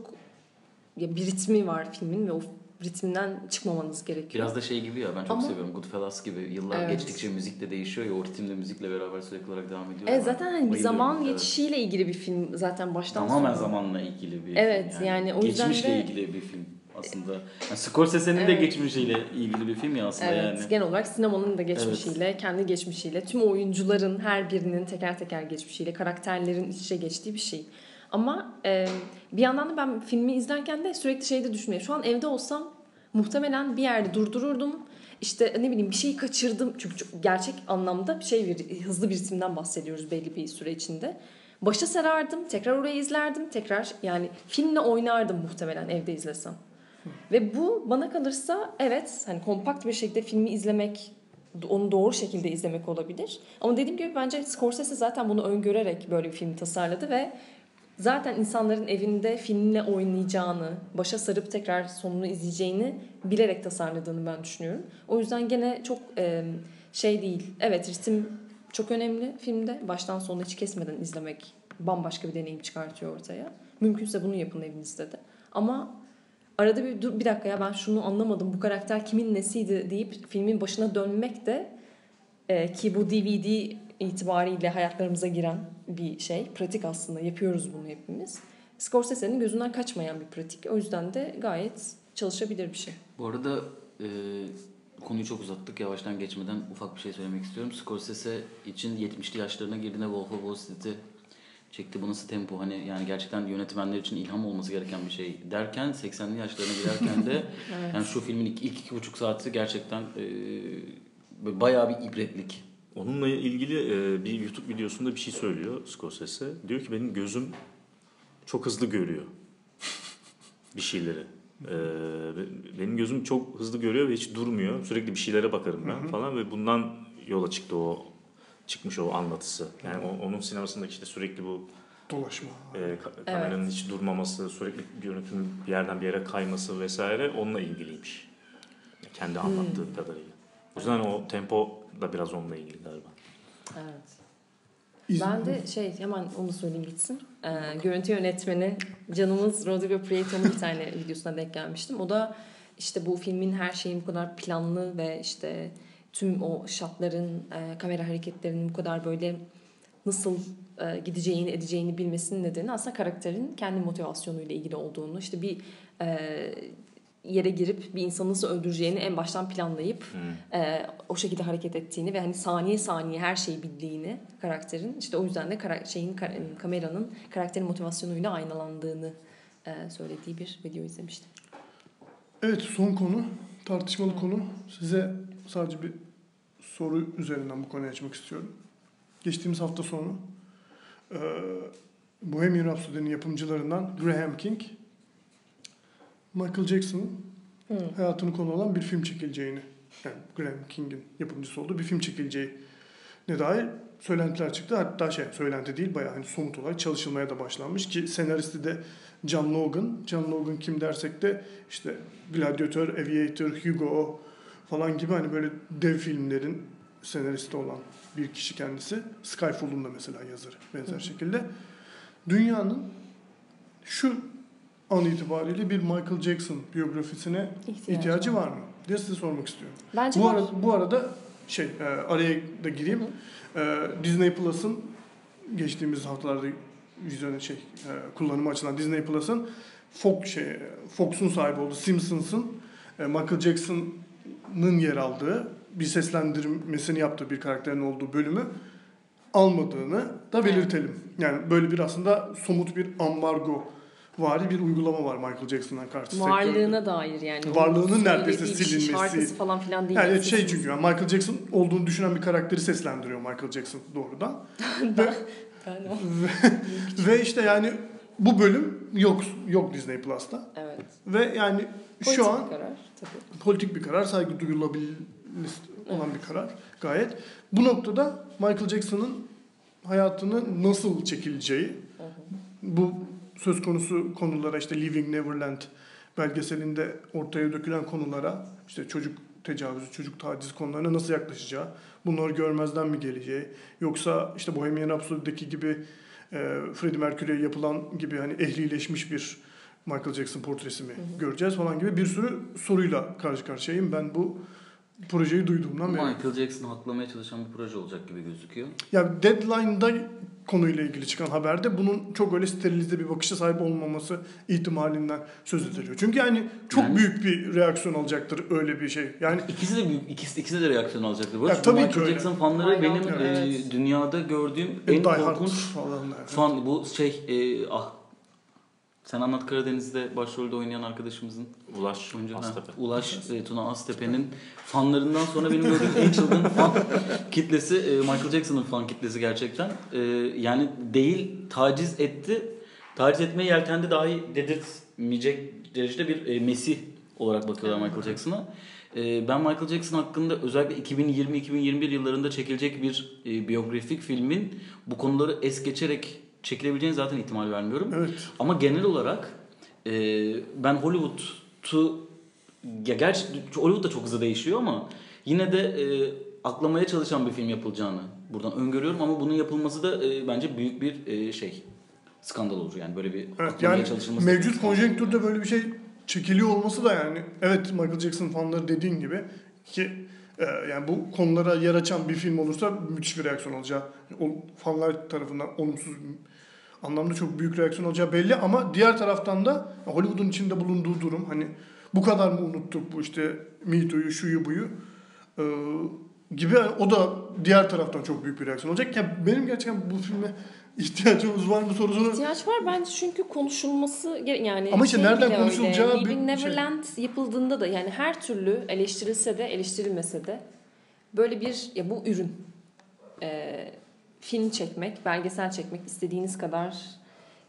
ya bir ritmi var filmin ve o ritminden çıkmamanız gerekiyor. Biraz da şey gibi ya ben çok Ama- seviyorum Goodfellas gibi yıllar Evet. geçtikçe müzik de değişiyor ya o ritimle müzikle beraber sürekli olarak devam ediyor. Evet zaten hani bir zaman Evet. geçişiyle ilgili bir film zaten baştan Tamamen sona. zamanla ilgili bir Evet, film yani o yüzden Geçmişle de- ilgili bir film aslında. Yani Scorsese'nin de Evet. geçmişiyle ilgili bir film ya aslında Evet, yani. genel olarak sinemanın da geçmişiyle, kendi geçmişiyle, tüm oyuncuların her birinin teker teker geçmişiyle, karakterlerin iç içe geçtiği bir şey. Ama e, bir yandan da ben filmi izlerken de sürekli şeyde düşünüyorum. Şu an evde olsam muhtemelen bir yerde durdururdum. İşte ne bileyim bir şeyi kaçırdım. Çünkü çok gerçek anlamda bir şey bir hızlı bir isimden bahsediyoruz belli bir süre içinde. Başa sarardım, tekrar orayı izlerdim, tekrar yani filmle oynardım muhtemelen evde izlesem. Ve bu bana kalırsa evet hani kompakt bir şekilde filmi izlemek onu doğru şekilde izlemek olabilir. Ama dediğim gibi bence Scorsese zaten bunu öngörerek böyle bir film tasarladı ve zaten insanların evinde filmle oynayacağını, başa sarıp tekrar sonunu izleyeceğini bilerek tasarladığını ben düşünüyorum. O yüzden gene çok e, şey değil. Evet ritim çok önemli filmde. Baştan sona hiç kesmeden izlemek bambaşka bir deneyim çıkartıyor ortaya. Mümkünse bunu yapın evinizde de. Ama arada bir dur bir dakika ya ben şunu anlamadım bu karakter kimin nesiydi deyip filmin başına dönmek de e, ki bu DVD itibariyle hayatlarımıza giren bir şey. Pratik aslında yapıyoruz bunu hepimiz. Scorsese'nin gözünden kaçmayan bir pratik. O yüzden de gayet çalışabilir bir şey. Bu arada e, konuyu çok uzattık. Yavaştan geçmeden ufak bir şey söylemek istiyorum. Scorsese için 70'li yaşlarına girdiğinde Wolf of Wall Street'i çekti. Bu nasıl tempo? Hani yani gerçekten yönetmenler için ilham olması gereken bir şey derken 80'li yaşlarına girerken de [LAUGHS] Evet. yani şu filmin ilk, ilk iki buçuk saati gerçekten e, bayağı bir ibretlik. Onunla ilgili e, bir YouTube videosunda bir şey söylüyor Scorsese. Diyor ki benim gözüm çok hızlı görüyor [LAUGHS] bir şeyleri. E, be- benim gözüm çok hızlı görüyor ve hiç durmuyor. Sürekli bir şeylere bakarım ben falan ve bundan yola çıktı o çıkmış o anlatısı. Yani o- onun sinemasındaki işte sürekli bu Dolaşma. e, ka- kameranın hiç durmaması, sürekli görüntünün bir yerden bir yere kayması vesaire onunla ilgiliymiş. Kendi anlattığı kadarıyla. O yüzden o tempo da biraz onunla ilgili galiba. Evet. İz- Ben de şey hemen onu söyleyeyim gitsin. Ee, görüntü yönetmeni canımız Rodrigo Prieto'nun bir tane [LAUGHS] videosuna denk gelmiştim. O da işte bu filmin her şeyin bu kadar planlı ve işte tüm o şatların, e, kamera hareketlerinin bu kadar böyle nasıl e, gideceğini, edeceğini bilmesinin nedeni aslında karakterin kendi motivasyonuyla ilgili olduğunu, işte bir e, yere girip bir insanı nasıl öldüreceğini en baştan planlayıp e, o şekilde hareket ettiğini ve hani saniye saniye her şeyi bildiğini karakterin işte o yüzden de kara- şeyin ka- kameranın karakterin motivasyonuyla aynalandığını e, söylediği bir video izlemiştim. Evet son konu, tartışmalı konu. Size sadece bir soru üzerinden bu konuyu açmak istiyorum. Geçtiğimiz hafta sonu e, Bohemian Rhapsody'nin yapımcılarından Graham King, Michael Jackson'ın Hı. hayatını konu olan bir film çekileceğini, yani Graham King'in yapımcısı olduğu bir film çekileceği ne dair söylentiler çıktı. Hatta şey söylenti değil bayağı hani somut olarak çalışılmaya da başlanmış ki senaristi de John Logan. John Logan kim dersek de işte Gladiator, Aviator, Hugo falan gibi hani böyle dev filmlerin senaristi olan bir kişi kendisi. Skyfall'un da mesela yazarı benzer şekilde. Dünyanın şu an itibariyle bir Michael Jackson biyografisine İhtiyacı, ihtiyacı var mı diye size sormak istiyorum. Bence Bu var. arada, bu arada şey e, araya da gireyim. E, Disney Plus'ın geçtiğimiz haftalarda vizyona şey e, kullanımı açılan Disney Plus'ın Fox şey Fox'un sahibi olduğu Simpsons'ın e, Michael Jackson'ın yer aldığı bir seslendirmesini yaptığı bir karakterin olduğu bölümü almadığını da belirtelim. Yani böyle bir aslında somut bir ambargo vari bir uygulama var Michael Jackson'dan karşı sektörde. Varlığına dair yani. Varlığının neredeyse bir silinmesi. Şarkısı falan filan değil. Yani şey çünkü yani Michael Jackson olduğunu düşünen bir karakteri seslendiriyor Michael Jackson doğrudan. [LAUGHS] ve, Ben o. [LAUGHS] ve işte yani bu bölüm yok yok Disney Plus'ta. Evet. Ve yani Politik şu an bir karar tabii. politik bir karar, saygı duyulabilir olan bir karar gayet. Bu noktada Michael Jackson'ın hayatını nasıl çekileceği, Hı hı. bu söz konusu konulara işte Living Neverland belgeselinde ortaya dökülen konulara işte çocuk tecavüzü, çocuk taciz konularına nasıl yaklaşacağı, bunları görmezden mi geleceği, yoksa işte Bohemian Rhapsody'deki gibi e, Freddie Mercury'e yapılan gibi hani ehlileşmiş bir Michael Jackson portresi mi göreceğiz falan gibi bir sürü soruyla karşı karşıyayım. Ben bu projeyi duyduğumdan beri. Michael Jackson'ı haklamaya çalışan bir proje olacak gibi gözüküyor. Ya Deadline'da konuyla ilgili çıkan haberde bunun çok öyle sterilize bir bakışa sahip olmaması ihtimalinden söz ediliyor. Çünkü yani çok Yani- büyük bir reaksiyon alacaktır öyle bir şey. Yani İkisi de büyük, ikisi, ikisi de reaksiyon alacaktır. Bu Ya tabii ki Michael öyle. Jackson fanları Aynen, benim evet. e, dünyada gördüğüm en korkunç fan. Bu şey e, ah sen anlat Karadeniz'de başrolde oynayan arkadaşımızın Ulaş oyuncu ha, Aztepe. Ulaş e, Tuna Aztepe'nin fanlarından sonra benim gördüğüm en çılgın fan [LAUGHS] kitlesi e, Michael Jackson'ın fan kitlesi gerçekten. E, yani değil taciz etti. Taciz etmeye yeltendi dahi dedirtmeyecek derecede bir e, mesih olarak bakıyorlar Michael Jackson'a. E, ben Michael Jackson hakkında özellikle 2020-2021 yıllarında çekilecek bir e, biyografik filmin bu konuları es geçerek çekilebileceğini zaten ihtimal vermiyorum. Evet. Ama genel olarak e, ben Hollywood'u ya gerçi Hollywood da çok hızlı değişiyor ama yine de e, aklamaya çalışan bir film yapılacağını buradan öngörüyorum ama bunun yapılması da e, bence büyük bir e, şey skandal olur yani böyle bir Evet, yani çalışılması. mevcut konjonktürde böyle bir şey çekiliyor olması da yani evet Michael Jackson fanları dediğin gibi ki e, yani bu konulara yer açan bir film olursa müthiş bir reaksiyon olacağı o fanlar tarafından olumsuz anlamda çok büyük reaksiyon olacağı belli ama diğer taraftan da Hollywood'un içinde bulunduğu durum hani bu kadar mı unuttuk bu işte Me Too'yu şuyu buyu e, gibi yani o da diğer taraftan çok büyük bir reaksiyon olacak. Ya benim gerçekten bu filme ihtiyacımız var mı sorusunu İhtiyaç var bence çünkü konuşulması yani Ama işte şey nereden konuşulacağı öyle. bir şey. Neverland yapıldığında da yani her türlü eleştirilse de eleştirilmese de böyle bir ya bu ürün e, film çekmek, belgesel çekmek istediğiniz kadar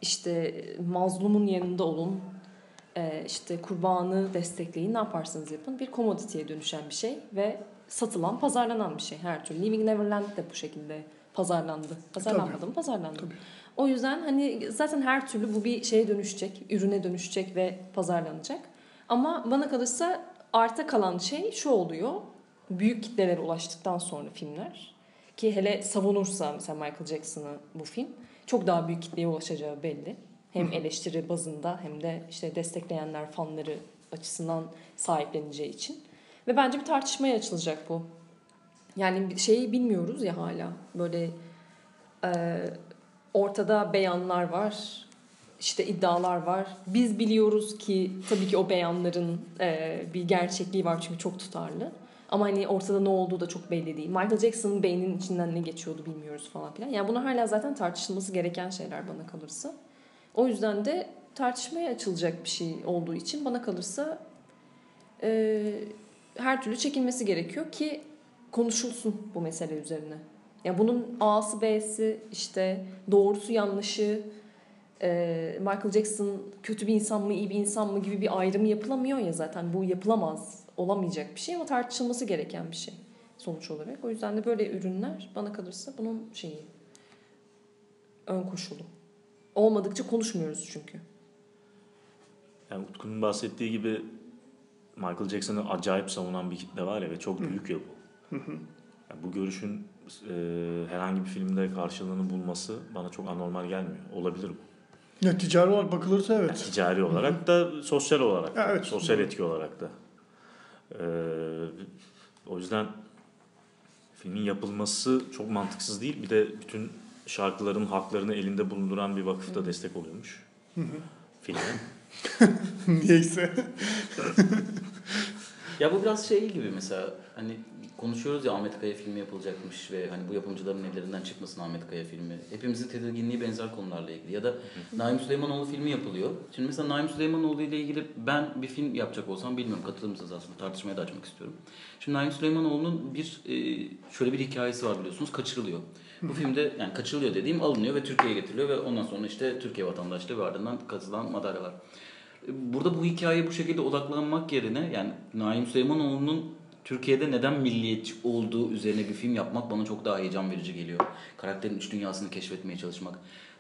işte mazlumun yanında olun. e, işte kurbanı destekleyin ne yaparsanız yapın bir komoditeye dönüşen bir şey ve satılan pazarlanan bir şey her türlü. Leaving Neverland de bu şekilde pazarlandı. Pazarlanmadı mı? Pazarlandı. Tabii. O yüzden hani zaten her türlü bu bir şeye dönüşecek, ürüne dönüşecek ve pazarlanacak. Ama bana kalırsa arta kalan şey şu oluyor. Büyük kitlelere ulaştıktan sonra filmler ki hele savunursa mesela Michael Jackson'ı bu film çok daha büyük kitleye ulaşacağı belli. Hem eleştiri bazında hem de işte destekleyenler fanları açısından sahipleneceği için. Ve bence bir tartışmaya açılacak bu. Yani şeyi bilmiyoruz ya hala. Böyle e, ortada beyanlar var. işte iddialar var. Biz biliyoruz ki tabii ki o beyanların e, bir gerçekliği var çünkü çok tutarlı. Ama hani ortada ne olduğu da çok belli değil. Michael Jackson'ın beyninin içinden ne geçiyordu bilmiyoruz falan filan. Yani bunlar hala zaten tartışılması gereken şeyler bana kalırsa. O yüzden de tartışmaya açılacak bir şey olduğu için bana kalırsa e, her türlü çekilmesi gerekiyor ki konuşulsun bu mesele üzerine. Ya bunun A'sı B'si işte doğrusu yanlışı e, Michael Jackson kötü bir insan mı iyi bir insan mı gibi bir ayrımı yapılamıyor ya zaten bu yapılamaz olamayacak bir şey ama tartışılması gereken bir şey sonuç olarak. O yüzden de böyle ürünler bana kalırsa bunun şeyi ön koşulu. Olmadıkça konuşmuyoruz çünkü. Yani Utku'nun bahsettiği gibi Michael Jackson'ı acayip savunan bir kitle var ya ve çok büyük ya bu. Yani bu görüşün e, herhangi bir filmde karşılığını bulması bana çok anormal gelmiyor. Olabilir bu. Ya ticari olarak bakılırsa evet. Ticari olarak da sosyal olarak da. Evet. Sosyal etki olarak da. Ee, o yüzden filmin yapılması çok mantıksız değil. Bir de bütün şarkıların haklarını elinde bulunduran bir vakıf da destek oluyormuş. [LAUGHS] Filme. Niyeyse. Ya bu biraz şey gibi mesela hani konuşuyoruz ya Ahmet Kaya filmi yapılacakmış ve hani bu yapımcıların ellerinden çıkmasın Ahmet Kaya filmi. Hepimizin tedirginliği benzer konularla ilgili. Ya da Naim Süleymanoğlu filmi yapılıyor. Şimdi mesela Naim Süleymanoğlu ile ilgili ben bir film yapacak olsam bilmiyorum katılır mısınız aslında tartışmaya da açmak istiyorum. Şimdi Naim Süleymanoğlu'nun bir e, şöyle bir hikayesi var biliyorsunuz kaçırılıyor. Bu filmde yani kaçırılıyor dediğim alınıyor ve Türkiye'ye getiriliyor ve ondan sonra işte Türkiye vatandaşlığı ve ardından kazılan madalyalar. Burada bu hikayeye bu şekilde odaklanmak yerine yani Naim Süleymanoğlu'nun Türkiye'de neden milliyetçi olduğu üzerine bir film yapmak bana çok daha heyecan verici geliyor. Karakterin iç dünyasını keşfetmeye çalışmak.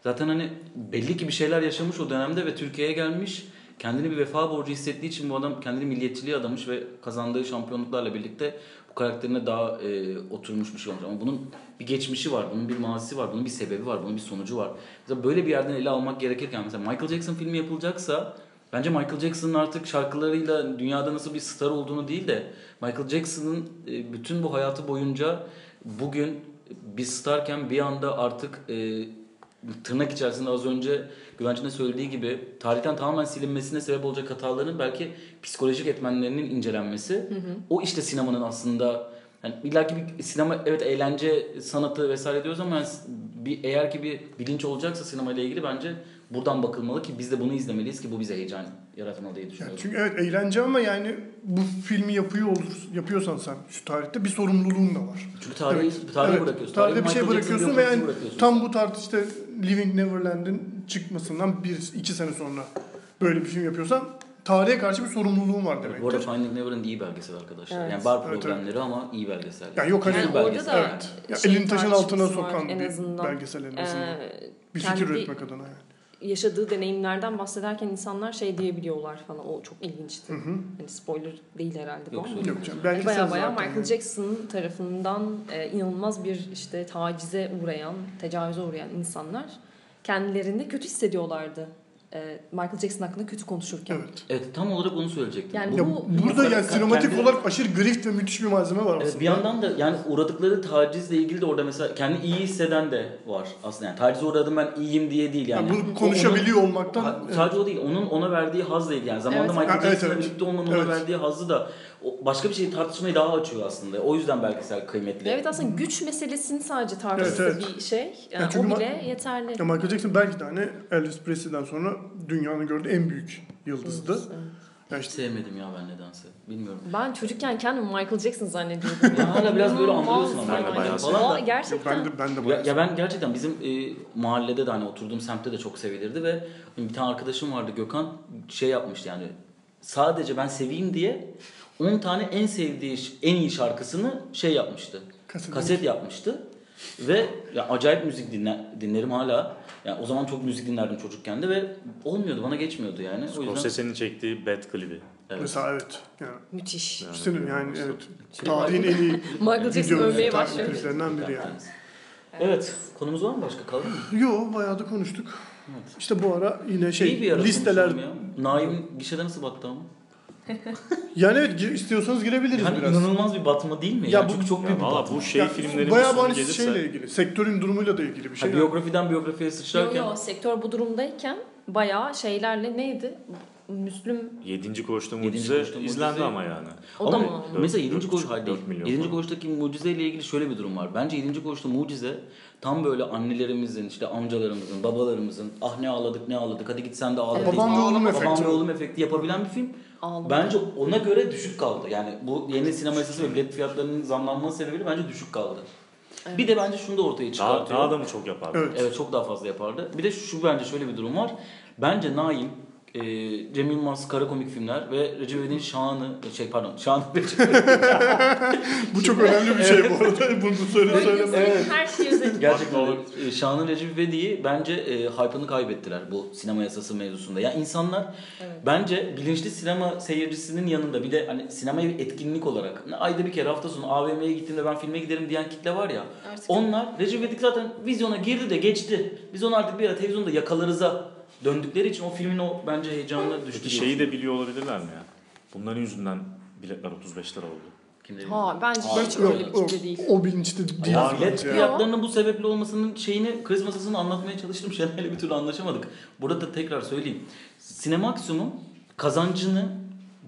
Zaten hani belli ki bir şeyler yaşamış o dönemde ve Türkiye'ye gelmiş. Kendini bir vefa borcu hissettiği için bu adam kendini milliyetçiliğe adamış ve kazandığı şampiyonluklarla birlikte bu karakterine daha e, oturmuş bir şey olmuş. Ama bunun bir geçmişi var, bunun bir mazisi var, bunun bir sebebi var, bunun bir sonucu var. Mesela böyle bir yerden ele almak gerekirken mesela Michael Jackson filmi yapılacaksa Bence Michael Jackson'ın artık şarkılarıyla dünyada nasıl bir star olduğunu değil de Michael Jackson'ın e, bütün bu hayatı boyunca bugün bir starken bir anda artık e, tırnak içerisinde az önce Güvenç'in de söylediği gibi tarihten tamamen silinmesine sebep olacak hataların belki psikolojik etmenlerinin incelenmesi. O işte sinemanın aslında yani illaki bir sinema evet eğlence sanatı vesaire diyoruz ama yani bir eğer ki bir bilinç olacaksa sinema ile ilgili bence buradan bakılmalı ki biz de bunu izlemeliyiz ki bu bize heyecan yaratmalı diye Yani düşünüyorum. çünkü evet eğlence ama yani bu filmi yapıyor olur, yapıyorsan sen şu tarihte bir sorumluluğun da var. Çünkü tarihi, Evet, tarihi evet. bırakıyorsun. Tarihte bir şey Michael Jackson bırakıyorsun ve yani bırakıyorsun. tam bu tarih işte Living Neverland'in çıkmasından bir iki sene sonra böyle bir film yapıyorsan tarihe karşı bir sorumluluğun var Evet, demektir. bu arada Finding Neverland iyi belgesel arkadaşlar. Evet. Yani bar Evet, problemleri ama iyi belgesel. Yani yok hani Yani orada belgesel. da evet. Şey elini taşın altına sokan en bir belgesel en azından. Ee, bir fikir kendi- üretmek adına yani. Yaşadığı deneyimlerden bahsederken insanlar şey diyebiliyorlar falan. O çok ilginçti. Hı hı. Hani spoiler değil herhalde bu Yok, ama. Yok canım. Baya Belgesel baya zaten Michael yani. Jackson tarafından e, inanılmaz bir işte tacize uğrayan, tecavüze uğrayan insanlar kendilerini kötü hissediyorlardı. E, Michael Jackson hakkında kötü konuşurken. Evet. Evet tam olarak onu söyleyecektim. Yani Ya bu- burada yani sinematik kendi- olarak aşırı grift ve müthiş bir malzeme var aslında. Evet, bir yandan da yani uğradıkları tacizle ilgili de orada mesela kendi iyi hisseden de var aslında. Yani tacize uğradım ben iyiyim diye değil yani. Yani bunu konuşabiliyor onun- olmaktan Ha, sadece o değil. Onun ona verdiği hazla ilgili. Yani zamanında Evet. Michael Ha, evet, Jackson'la evet. birlikte olmanın Evet. ona verdiği hazzı da başka bir şeyi tartışmayı daha açıyor aslında. O yüzden belgesel kıymetli. Evet aslında güç meselesini sadece tartışsa Evet, evet. bir şey. Yani Ya çünkü o ma- bile yeterli. Ya Michael Jackson belki de hani Elvis Presley'den sonra dünyanın gördüğü en büyük yıldızdı. Evet. Ya Hiç işte sevmedim ya ben nedense. Bilmiyorum. Ben çocukken kendim Michael Jackson zannediyordum. [LAUGHS] Ya hala biraz böyle andırıyorsun ama. Ben de bayağı yani. seviyorum. Aa, Gerçekten. ben de ben de Ya, bayağı ya ben gerçekten bizim e, mahallede de hani oturduğum semtte de çok sevilirdi ve bir tane arkadaşım vardı Gökhan şey yapmıştı yani sadece ben seveyim diye 10 tane en sevdiği en iyi şarkısını şey yapmıştı. Kaset. Kaset yapmıştı. Ve ya acayip müzik dinle, dinlerim hala. Yani o zaman çok müzik dinlerdim çocukken de ve olmuyordu bana geçmiyordu yani. O yüzden Scorsese'nin çektiği Bad klibi. evet. Mesela evet. Yani, Müthiş. Yani, işte yani evet. Tarihin en iyi [LAUGHS] Michael Jackson video övmeye başlıyor. biri yani. Evet. Konumuz var mı başka kaldı mı? Yo bayağı da konuştuk. Evet. İşte bu ara yine şey İyi bir ara listeler. Naim gişede nasıl battı ama? Yani evet istiyorsanız girebiliriz Yani biraz. inanılmaz bir batma değil mi? Ya Ya bu- Çünkü çok büyük bir Valla batma. bu şey Ya, filmlerin bayağı sonu bana gelirse şeyle ilgili, sektörün durumuyla da ilgili bir şey. Ha, biyografiden biyografiye Yo, sıçrarken yo, sektör bu durumdayken bayağı şeylerle neydi? Müslüm 7. koğuşta Yedinci mucize Mucize- izlendi ama yani. o da Ama mı? mesela Dört- 7. koğuş hayır değil. dört milyon 7. falan. koğuştaki mucizeyle ilgili şöyle bir durum var. Bence 7. koğuşta mucize tam böyle annelerimizin, işte amcalarımızın, babalarımızın ah ne ağladık ne ağladık hadi git sen de ağla. Evet, Babam ve oğlum Ağlama- Babam efekti. ve oğlum efekti yapabilen bir film. Ağlama. Bence ona göre düşük kaldı. Yani bu yeni sinema yasası ve bilet fiyatlarının zamlanması sebebiyle bence düşük kaldı. Evet. Bir de bence şunu da ortaya Daha, çıkartıyor. daha da mı çok yapardı? Evet. Evet çok daha fazla yapardı. Bir de şu bence şöyle bir durum var. Bence Naim, e, Cem Yılmaz kara komik filmler ve Recep İvedik'in Şan'ı, şey pardon Şan'ı [LAUGHS] [LAUGHS] Bu çok önemli bir şey bu arada. Bunu söyle söyleme. Evet. Her şey özel. Gerçekten e, Şahan'ın Recep İvedik'i bence e, hype'ını kaybettiler bu sinema yasası mevzusunda. Ya insanlar Evet. bence bilinçli sinema seyircisinin yanında bir de hani sinemaya bir etkinlik olarak ayda bir kere hafta sonu AVM'ye gittiğimde ben filme giderim diyen kitle var ya. Artık Onlar Recep İvedik zaten vizyona girdi de geçti. Biz onu artık bir ara televizyonda yakalarıza döndükleri için o filmin o bence heyecanına düştü. Peki şeyi de biliyor olabilirler mi ya? Bunların yüzünden biletler 35 lira oldu. Kimleri- Ha bence Aa, hiç Yok, öyle bir kitle değil. o bilinçte değil. Ya bilet ya. fiyatlarının bu sebeple olmasının şeyini kriz masasını anlatmaya çalıştım. [LAUGHS] Şener'le bir türlü anlaşamadık. Burada da tekrar söyleyeyim. Sinemaksimum kazancını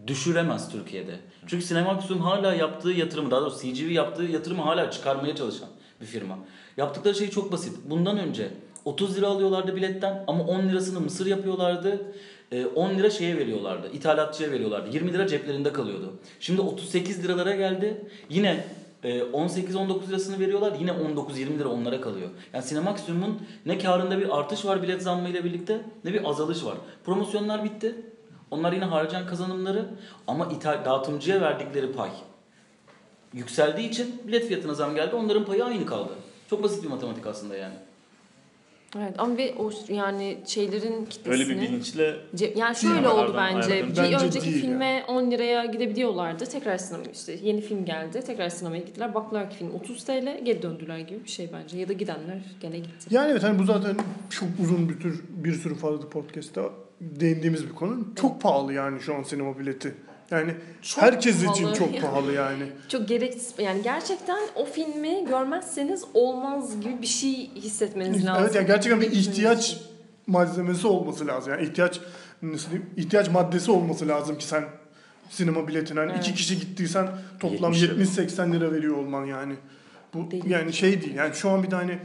düşüremez Türkiye'de. Çünkü Sinemaksimum hala yaptığı yatırımı, daha doğrusu CGV yaptığı yatırımı hala çıkarmaya çalışan bir firma. Yaptıkları şey çok basit. Bundan önce 30 lira alıyorlardı biletten ama 10 lirasını mısır yapıyorlardı. Ee, 10 lira şeye veriyorlardı, ithalatçıya veriyorlardı. 20 lira ceplerinde kalıyordu. Şimdi 38 liralara geldi. Yine e, 18-19 lirasını veriyorlar. Yine 19-20 lira onlara kalıyor. Yani Sinemaksimum'un ne karında bir artış var bilet zammıyla birlikte ne bir azalış var. Promosyonlar bitti. Onlar yine harcayan kazanımları ama ithal, dağıtımcıya verdikleri pay yükseldiği için bilet fiyatına zam geldi. Onların payı aynı kaldı. Çok basit bir matematik aslında yani. Evet ama ve o yani şeylerin kitlesini... Öyle bir bilinçle Ce- Yani şöyle oldu bence. ayrıldım. Bir Bence önceki filme 10 liraya gidebiliyorlardı. Tekrar sinema işte yeni film geldi. Tekrar sinemaya gittiler. Baktılar ki film 30 TL geri döndüler gibi bir şey bence. Ya da gidenler gene gitti. Yani evet hani bu zaten çok uzun bir tür bir sürü farklı podcast'te değindiğimiz bir konu. Çok pahalı yani şu an sinema bileti. Yani Çok herkes için pahalı. çok [LAUGHS] pahalı yani. Çok gereksiz yani gerçekten o filmi görmezseniz olmaz gibi bir şey hissetmeniz lazım. Evet yani gerçekten bir ihtiyaç için. malzemesi olması lazım. Yani ihtiyaç nasıl diyeyim? ihtiyaç maddesi olması lazım ki sen sinema biletine hani Evet. iki kişi gittiysen toplam 70 lira. 70-80 lira veriyor olman yani. Bu Değil. yani şey değil. Yani şu an bir tane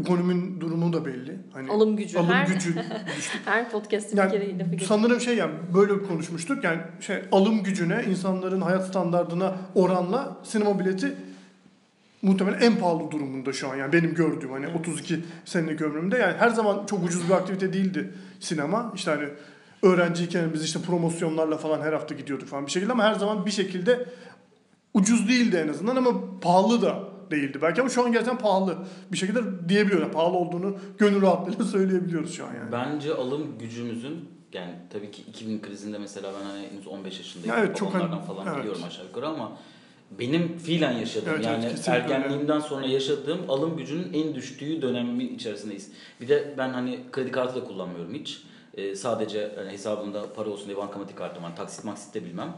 ekonominin durumu da belli. Hani Alım gücü. alım her, gücü [LAUGHS] her podcast'te Yani bir kere lafı geçiyor. sanırım şey yani böyle konuşmuştuk. Yani şey alım gücüne, insanların hayat standartına oranla sinema bileti muhtemelen en pahalı durumunda şu an. Yani benim gördüğüm hani 32 senelik ömrümde yani her zaman çok ucuz bir aktivite değildi sinema. İşte hani öğrenciyken biz işte promosyonlarla falan her hafta gidiyorduk falan bir şekilde ama her zaman bir şekilde ucuz değildi en azından ama pahalı da değildi belki ama şu an gerçekten pahalı bir şekilde diyebiliyoruz. Yani pahalı olduğunu gönül rahatlığıyla [LAUGHS] söyleyebiliyoruz şu an yani. Bence alım gücümüzün yani tabii ki 2000 krizinde mesela ben hani henüz 15 yaşındayım. Ya evet, çok hani- falan evet. biliyorum aşağı yukarı ama benim fiilen yaşadığım Evet, evet, yani öyle. ergenliğimden sonra yaşadığım alım gücünün en düştüğü dönemin içerisindeyiz. Bir de ben hani kredi kartı da kullanmıyorum hiç. Ee, sadece hani hesabımda para olsun diye bankamatik kartım var. Taksit maksit de bilmem.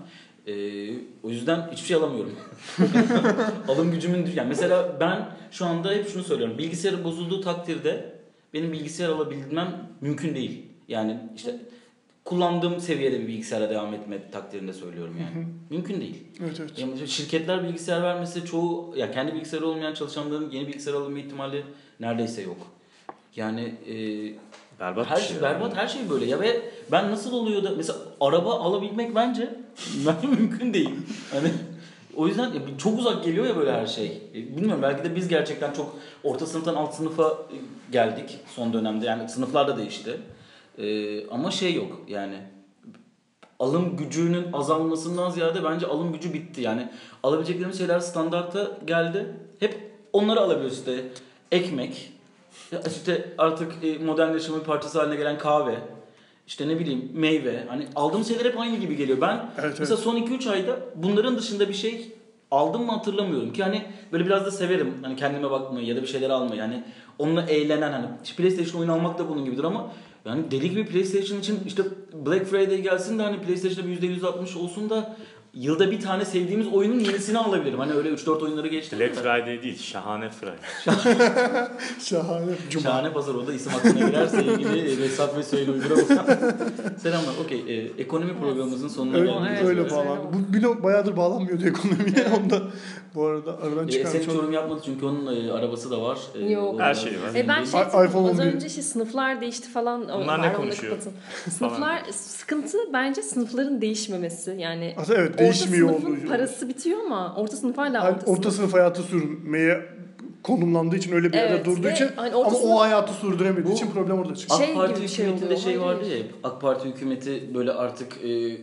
Ee, o yüzden hiçbir şey alamıyorum. [LAUGHS] alım gücümün yani mesela ben şu anda hep şunu söylüyorum. Bilgisayarı bozulduğu takdirde benim bilgisayar alabilmem mümkün değil. Yani işte kullandığım seviyede bir bilgisayara devam etme takdirinde söylüyorum yani. Mümkün değil. Evet evet. Yani şirketler bilgisayar vermesi çoğu ya kendi bilgisayarı olmayan çalışanların yeni bilgisayar alma ihtimali neredeyse yok. Yani e, Berbat her şey şey. berbat her şey böyle ya ve ben nasıl oluyor da mesela araba alabilmek bence [LAUGHS] mümkün değil. Hani o yüzden çok uzak geliyor ya böyle her şey. E, Bilmiyorum belki de biz gerçekten çok orta sınıftan alt sınıfa e, geldik son dönemde. Yani sınıflar da değişti. E, ama şey yok yani alım gücünün azalmasından ziyade bence alım gücü bitti. Yani alabileceklerimiz şeyler standarta geldi. Hep onları alabiliyoruz işte. Ekmek, ya işte artık e, modern yaşamın parçası haline gelen kahve, işte ne bileyim meyve. Hani aldığım şeyler hep aynı gibi geliyor. Ben Evet, mesela son 2-3 ayda bunların dışında bir şey aldım mı hatırlamıyorum ki hani böyle biraz da severim hani kendime bakmayı ya da bir şeyler almayı yani onunla eğlenen hani işte PlayStation oyun almak da bunun gibidir ama yani deli gibi PlayStation için işte Black Friday gelsin de hani PlayStation'da bir %160 olsun da yılda bir tane sevdiğimiz oyunun yenisini alabilirim. Hani öyle 3-4 oyunları geçtim. Black. Friday değil, şahane Friday. [LAUGHS] Şahane. Cuma. Şahane pazar o da isim aklına girerse ilgili Vesat ve Söyül uygulamasına. Selamlar. Okey. e, ekonomi programımızın sonuna Öyle, geldik. Evet, öyle evet. bağlandı. Bu blok bayağıdır bağlanmıyordu ekonomiye. Onda bu arada aradan E, çıkan Esen hiç çok... yorum yapmadı çünkü onun e, arabası da var. E, Yok. o Her şeyi var. E ben şey iPhone az 11. önce şey sınıflar değişti falan. Bunlar Var, ne konuşuyor? Sınıflar sıkıntı bence sınıfların değişmemesi. Yani Aslında evet orta değişmiyor sınıfın olduğu parası bitiyor ama orta sınıf hala Yani orta, orta sınıf hayatı sürmeye konumlandığı için öyle bir yerde Evet, durduğu ve için hani orta ama sınıf- o hayatı sürdüremediği Bu- için problem orada çıkıyor. AK Şey Parti gibi şey hükümetinde şey vardı ya AK Parti hükümeti böyle artık e,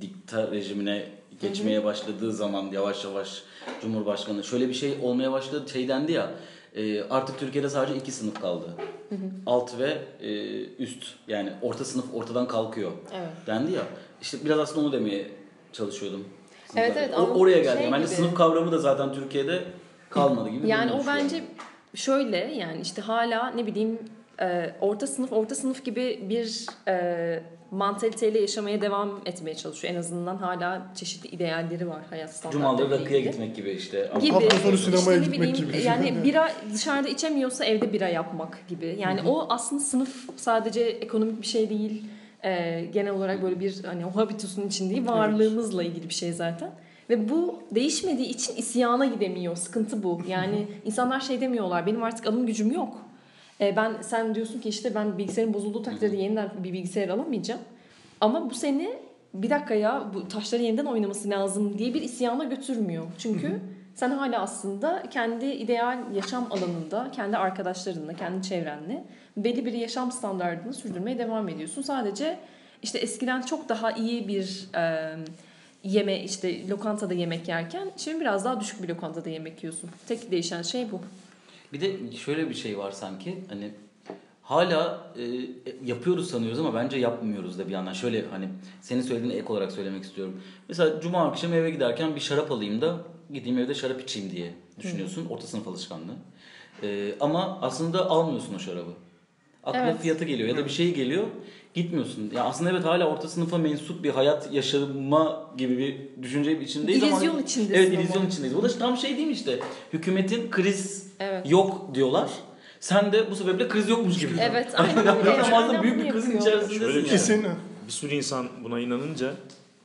dikta rejimine geçmeye başladığı zaman yavaş yavaş Cumhurbaşkanı şöyle bir şey olmaya başladı şey dendi ya e, artık Türkiye'de sadece iki sınıf kaldı. Alt ve e, üst yani orta sınıf ortadan kalkıyor Evet. dendi ya işte biraz aslında onu demeye çalışıyordum. Evet, evet, O- oraya geldi. şey Bence gibi. sınıf kavramı da zaten Türkiye'de kalmadı gibi. Yani o bence şöyle yani işte hala ne bileyim e, orta sınıf orta sınıf gibi bir e, mantaliteyle yaşamaya devam etmeye çalışıyor. En azından hala çeşitli idealleri var hayat standartları. Cumaları rakıya gitmek gibi işte. gibi. Hafta sonu İşte sinemaya ne gitmek bileyim, gibi. Yani [LAUGHS] bira dışarıda içemiyorsa evde bira yapmak gibi. Yani o aslında sınıf sadece ekonomik bir şey değil. Ee, genel olarak böyle bir hani habitusun için değil varlığımızla ilgili bir şey zaten. Ve bu değişmediği için isyana gidemiyor. Sıkıntı bu. Yani insanlar şey demiyorlar. Benim artık alım gücüm yok. Ee, ben sen diyorsun ki işte ben bilgisayarın bozulduğu takdirde yeniden bir bilgisayar alamayacağım. Ama bu seni bir dakika ya bu taşları yeniden oynaması lazım diye bir isyana götürmüyor. Çünkü sen hala aslında kendi ideal yaşam alanında, kendi arkadaşlarınla, kendi çevrenle belli bir yaşam standartını sürdürmeye devam ediyorsun. Sadece işte eskiden çok daha iyi bir e, yeme işte lokantada yemek yerken şimdi biraz daha düşük bir lokantada yemek yiyorsun. Tek değişen şey bu. Bir de şöyle bir şey var sanki hani hala e, yapıyoruz sanıyoruz ama bence yapmıyoruz da bir yandan. Şöyle hani senin söylediğine ek olarak söylemek istiyorum. Mesela cuma akşam eve giderken bir şarap alayım da gideyim evde şarap içeyim diye düşünüyorsun. Orta sınıf alışkanlığı. E, ama aslında almıyorsun o şarabı. Aklına Evet. fiyatı geliyor ya da bir şey geliyor. gitmiyorsun. Ya aslında evet hala orta sınıfa mensup bir hayat yaşama gibi bir düşünce içindeyiz ama İllüzyon içindesin Evet ama. illüzyon içindeyiz. Bu da tam şey değil mi işte? Hükümetin kriz Evet. yok diyorlar. Sen de bu sebeple kriz yokmuş gibi. Evet, aynen [LAUGHS] öyle. Yani Aynen aslında büyük bir krizin içerisindesin Şöyle bir yani. şey. Bir sürü insan buna inanınca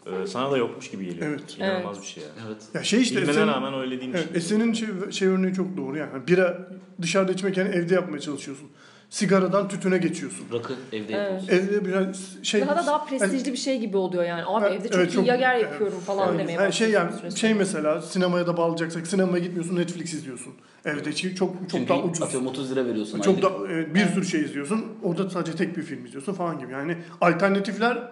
e, sana da yokmuş gibi geliyor. Evet. İnanılmaz bir şey yani. Evet. ya şey işte Bilmene Esin, rağmen öyle değilmiş. evet, Esin'in şey, şey örneği çok doğru yani. Bira dışarıda içmek yani evde yapmaya çalışıyorsun. Sigaradan tütüne geçiyorsun. Rakı evde Evet. yapıyorsun. Evde biraz şey... Daha da daha prestijli bir şey gibi oluyor yani. Abi evde çok evet, iyi çok- yager evet. yapıyorum falan Evet. demeye Ha, şey yani başlıyorsun şey mesela sinemaya da bağlayacaksak sinemaya gitmiyorsun Netflix izliyorsun. Evde çok çok, çok Çünkü daha ucuz. atıyorum 30 lira veriyorsun Çok aylık. da e, bir sürü şey izliyorsun. Orada sadece tek bir film izliyorsun falan gibi. Yani alternatifler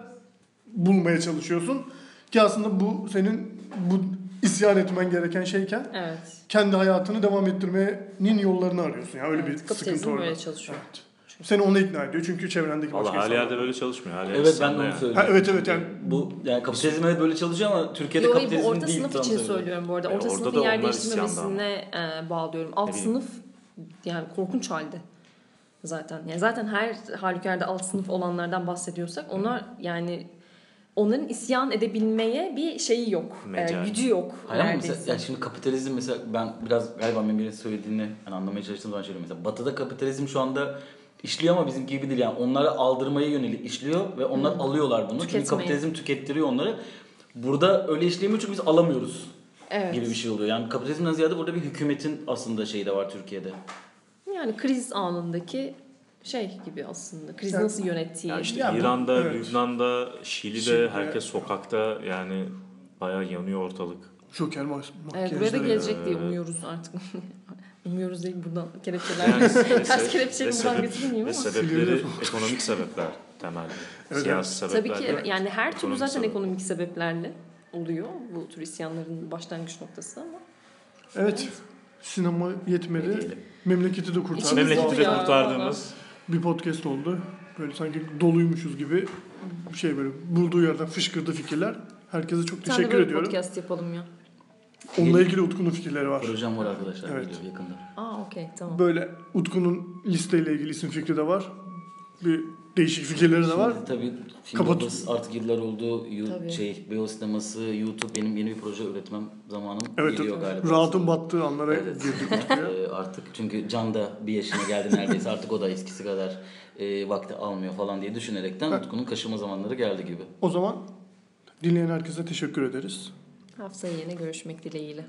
bulmaya çalışıyorsun. Ki aslında bu senin bu isyan etmen gereken şeyken Evet. kendi hayatını devam ettirmenin yollarını arıyorsun. Yani öyle evet. bir sıkıntı orada. böyle çalışıyor. Evet. Seni ona ikna ediyor çünkü çevrendeki başka Valla her insanlar. yerde böyle çalışmıyor. Her yer Evet ben de onu yani. söylüyorum. Ha, evet, evet, yani- bu yani kapitalizm evet böyle çalışıyor ama Türkiye'de Yo, kapitalizm bu orta değil. sınıf için söylüyorum. bu arada. E, Orta orada sınıfın yer değiştirmemesine e, bağlıyorum. Alt sınıf yani korkunç halde zaten. Yani zaten her halükarda alt sınıf olanlardan bahsediyorsak onlar yani onların isyan edebilmeye bir şeyi yok. E, Mecal. gücü yok Hayır ama mesela yani şimdi kapitalizm mesela ben biraz galiba Member'in söylediğini hani anlamaya çalıştığım zaman söylüyorum. Mesela batıda kapitalizm şu anda işliyor ama bizimki gibi değil yani onları aldırmaya yönelik işliyor ve onlar alıyorlar bunu. Çünkü Tüketmeye. kapitalizm tükettiriyor onları. Burada öyle işleyemiyor çünkü biz alamıyoruz evet. gibi bir şey oluyor. Yani kapitalizmden ziyade burada bir hükümetin aslında şeyi de var Türkiye'de. Yani kriz anındaki şey gibi aslında. Krizi Yani- nasıl yönettiği. Ya işte Ya bu- İran'da, evet. Lübnan'da, Şili'de Şili'de- herkes sokakta yani bayağı yanıyor ortalık. Joker Evet, makyajları. buraya da gelecek diye Ee, umuyoruz artık. [LAUGHS] umuyoruz değil buradan kelepçeler. Yani [LAUGHS] Ters kelepçeyi buradan ve ama. sebepleri ekonomik sebepler temelde. Evet, Siyasi Tabii sebepler. ki değil. evet, yani her türlü zaten sebep. ekonomik sebeplerle oluyor bu tür isyanların başlangıç noktası ama. Evet. Sinema yetmedi. Memleketi de kurtardı. İçimiz Memleketi de ya, kurtardığımız Bir podcast oldu. Böyle sanki doluymuşuz gibi bir şey böyle bulduğu yerden fışkırdı fikirler. Herkese çok Sen de teşekkür böyle ediyorum. podcast yapalım ya. Onunla ilgili Utku'nun fikirleri var. Projem var arkadaşlar Evet. geliyor yakında. Aa okey tamam. Böyle Utku'nun listeyle ilgili isim fikri de var. Bir değişik fikirleri de var. Şimdi tabii film Kapat- babası artık yıllar oldu. You, Tabii. şey, Beyoğlu sineması, YouTube benim yeni bir proje üretmem zamanım Evet, geliyor galiba. rahatın battığı anlara Evet. girdik. [LAUGHS] Ee, artık çünkü Can da bir yaşına geldi neredeyse artık o da eskisi kadar e, vakti almıyor falan diye düşünerekten Evet. Utku'nun kaşıma zamanları geldi gibi. O zaman dinleyen herkese teşekkür ederiz. Haftaya yine görüşmek dileğiyle.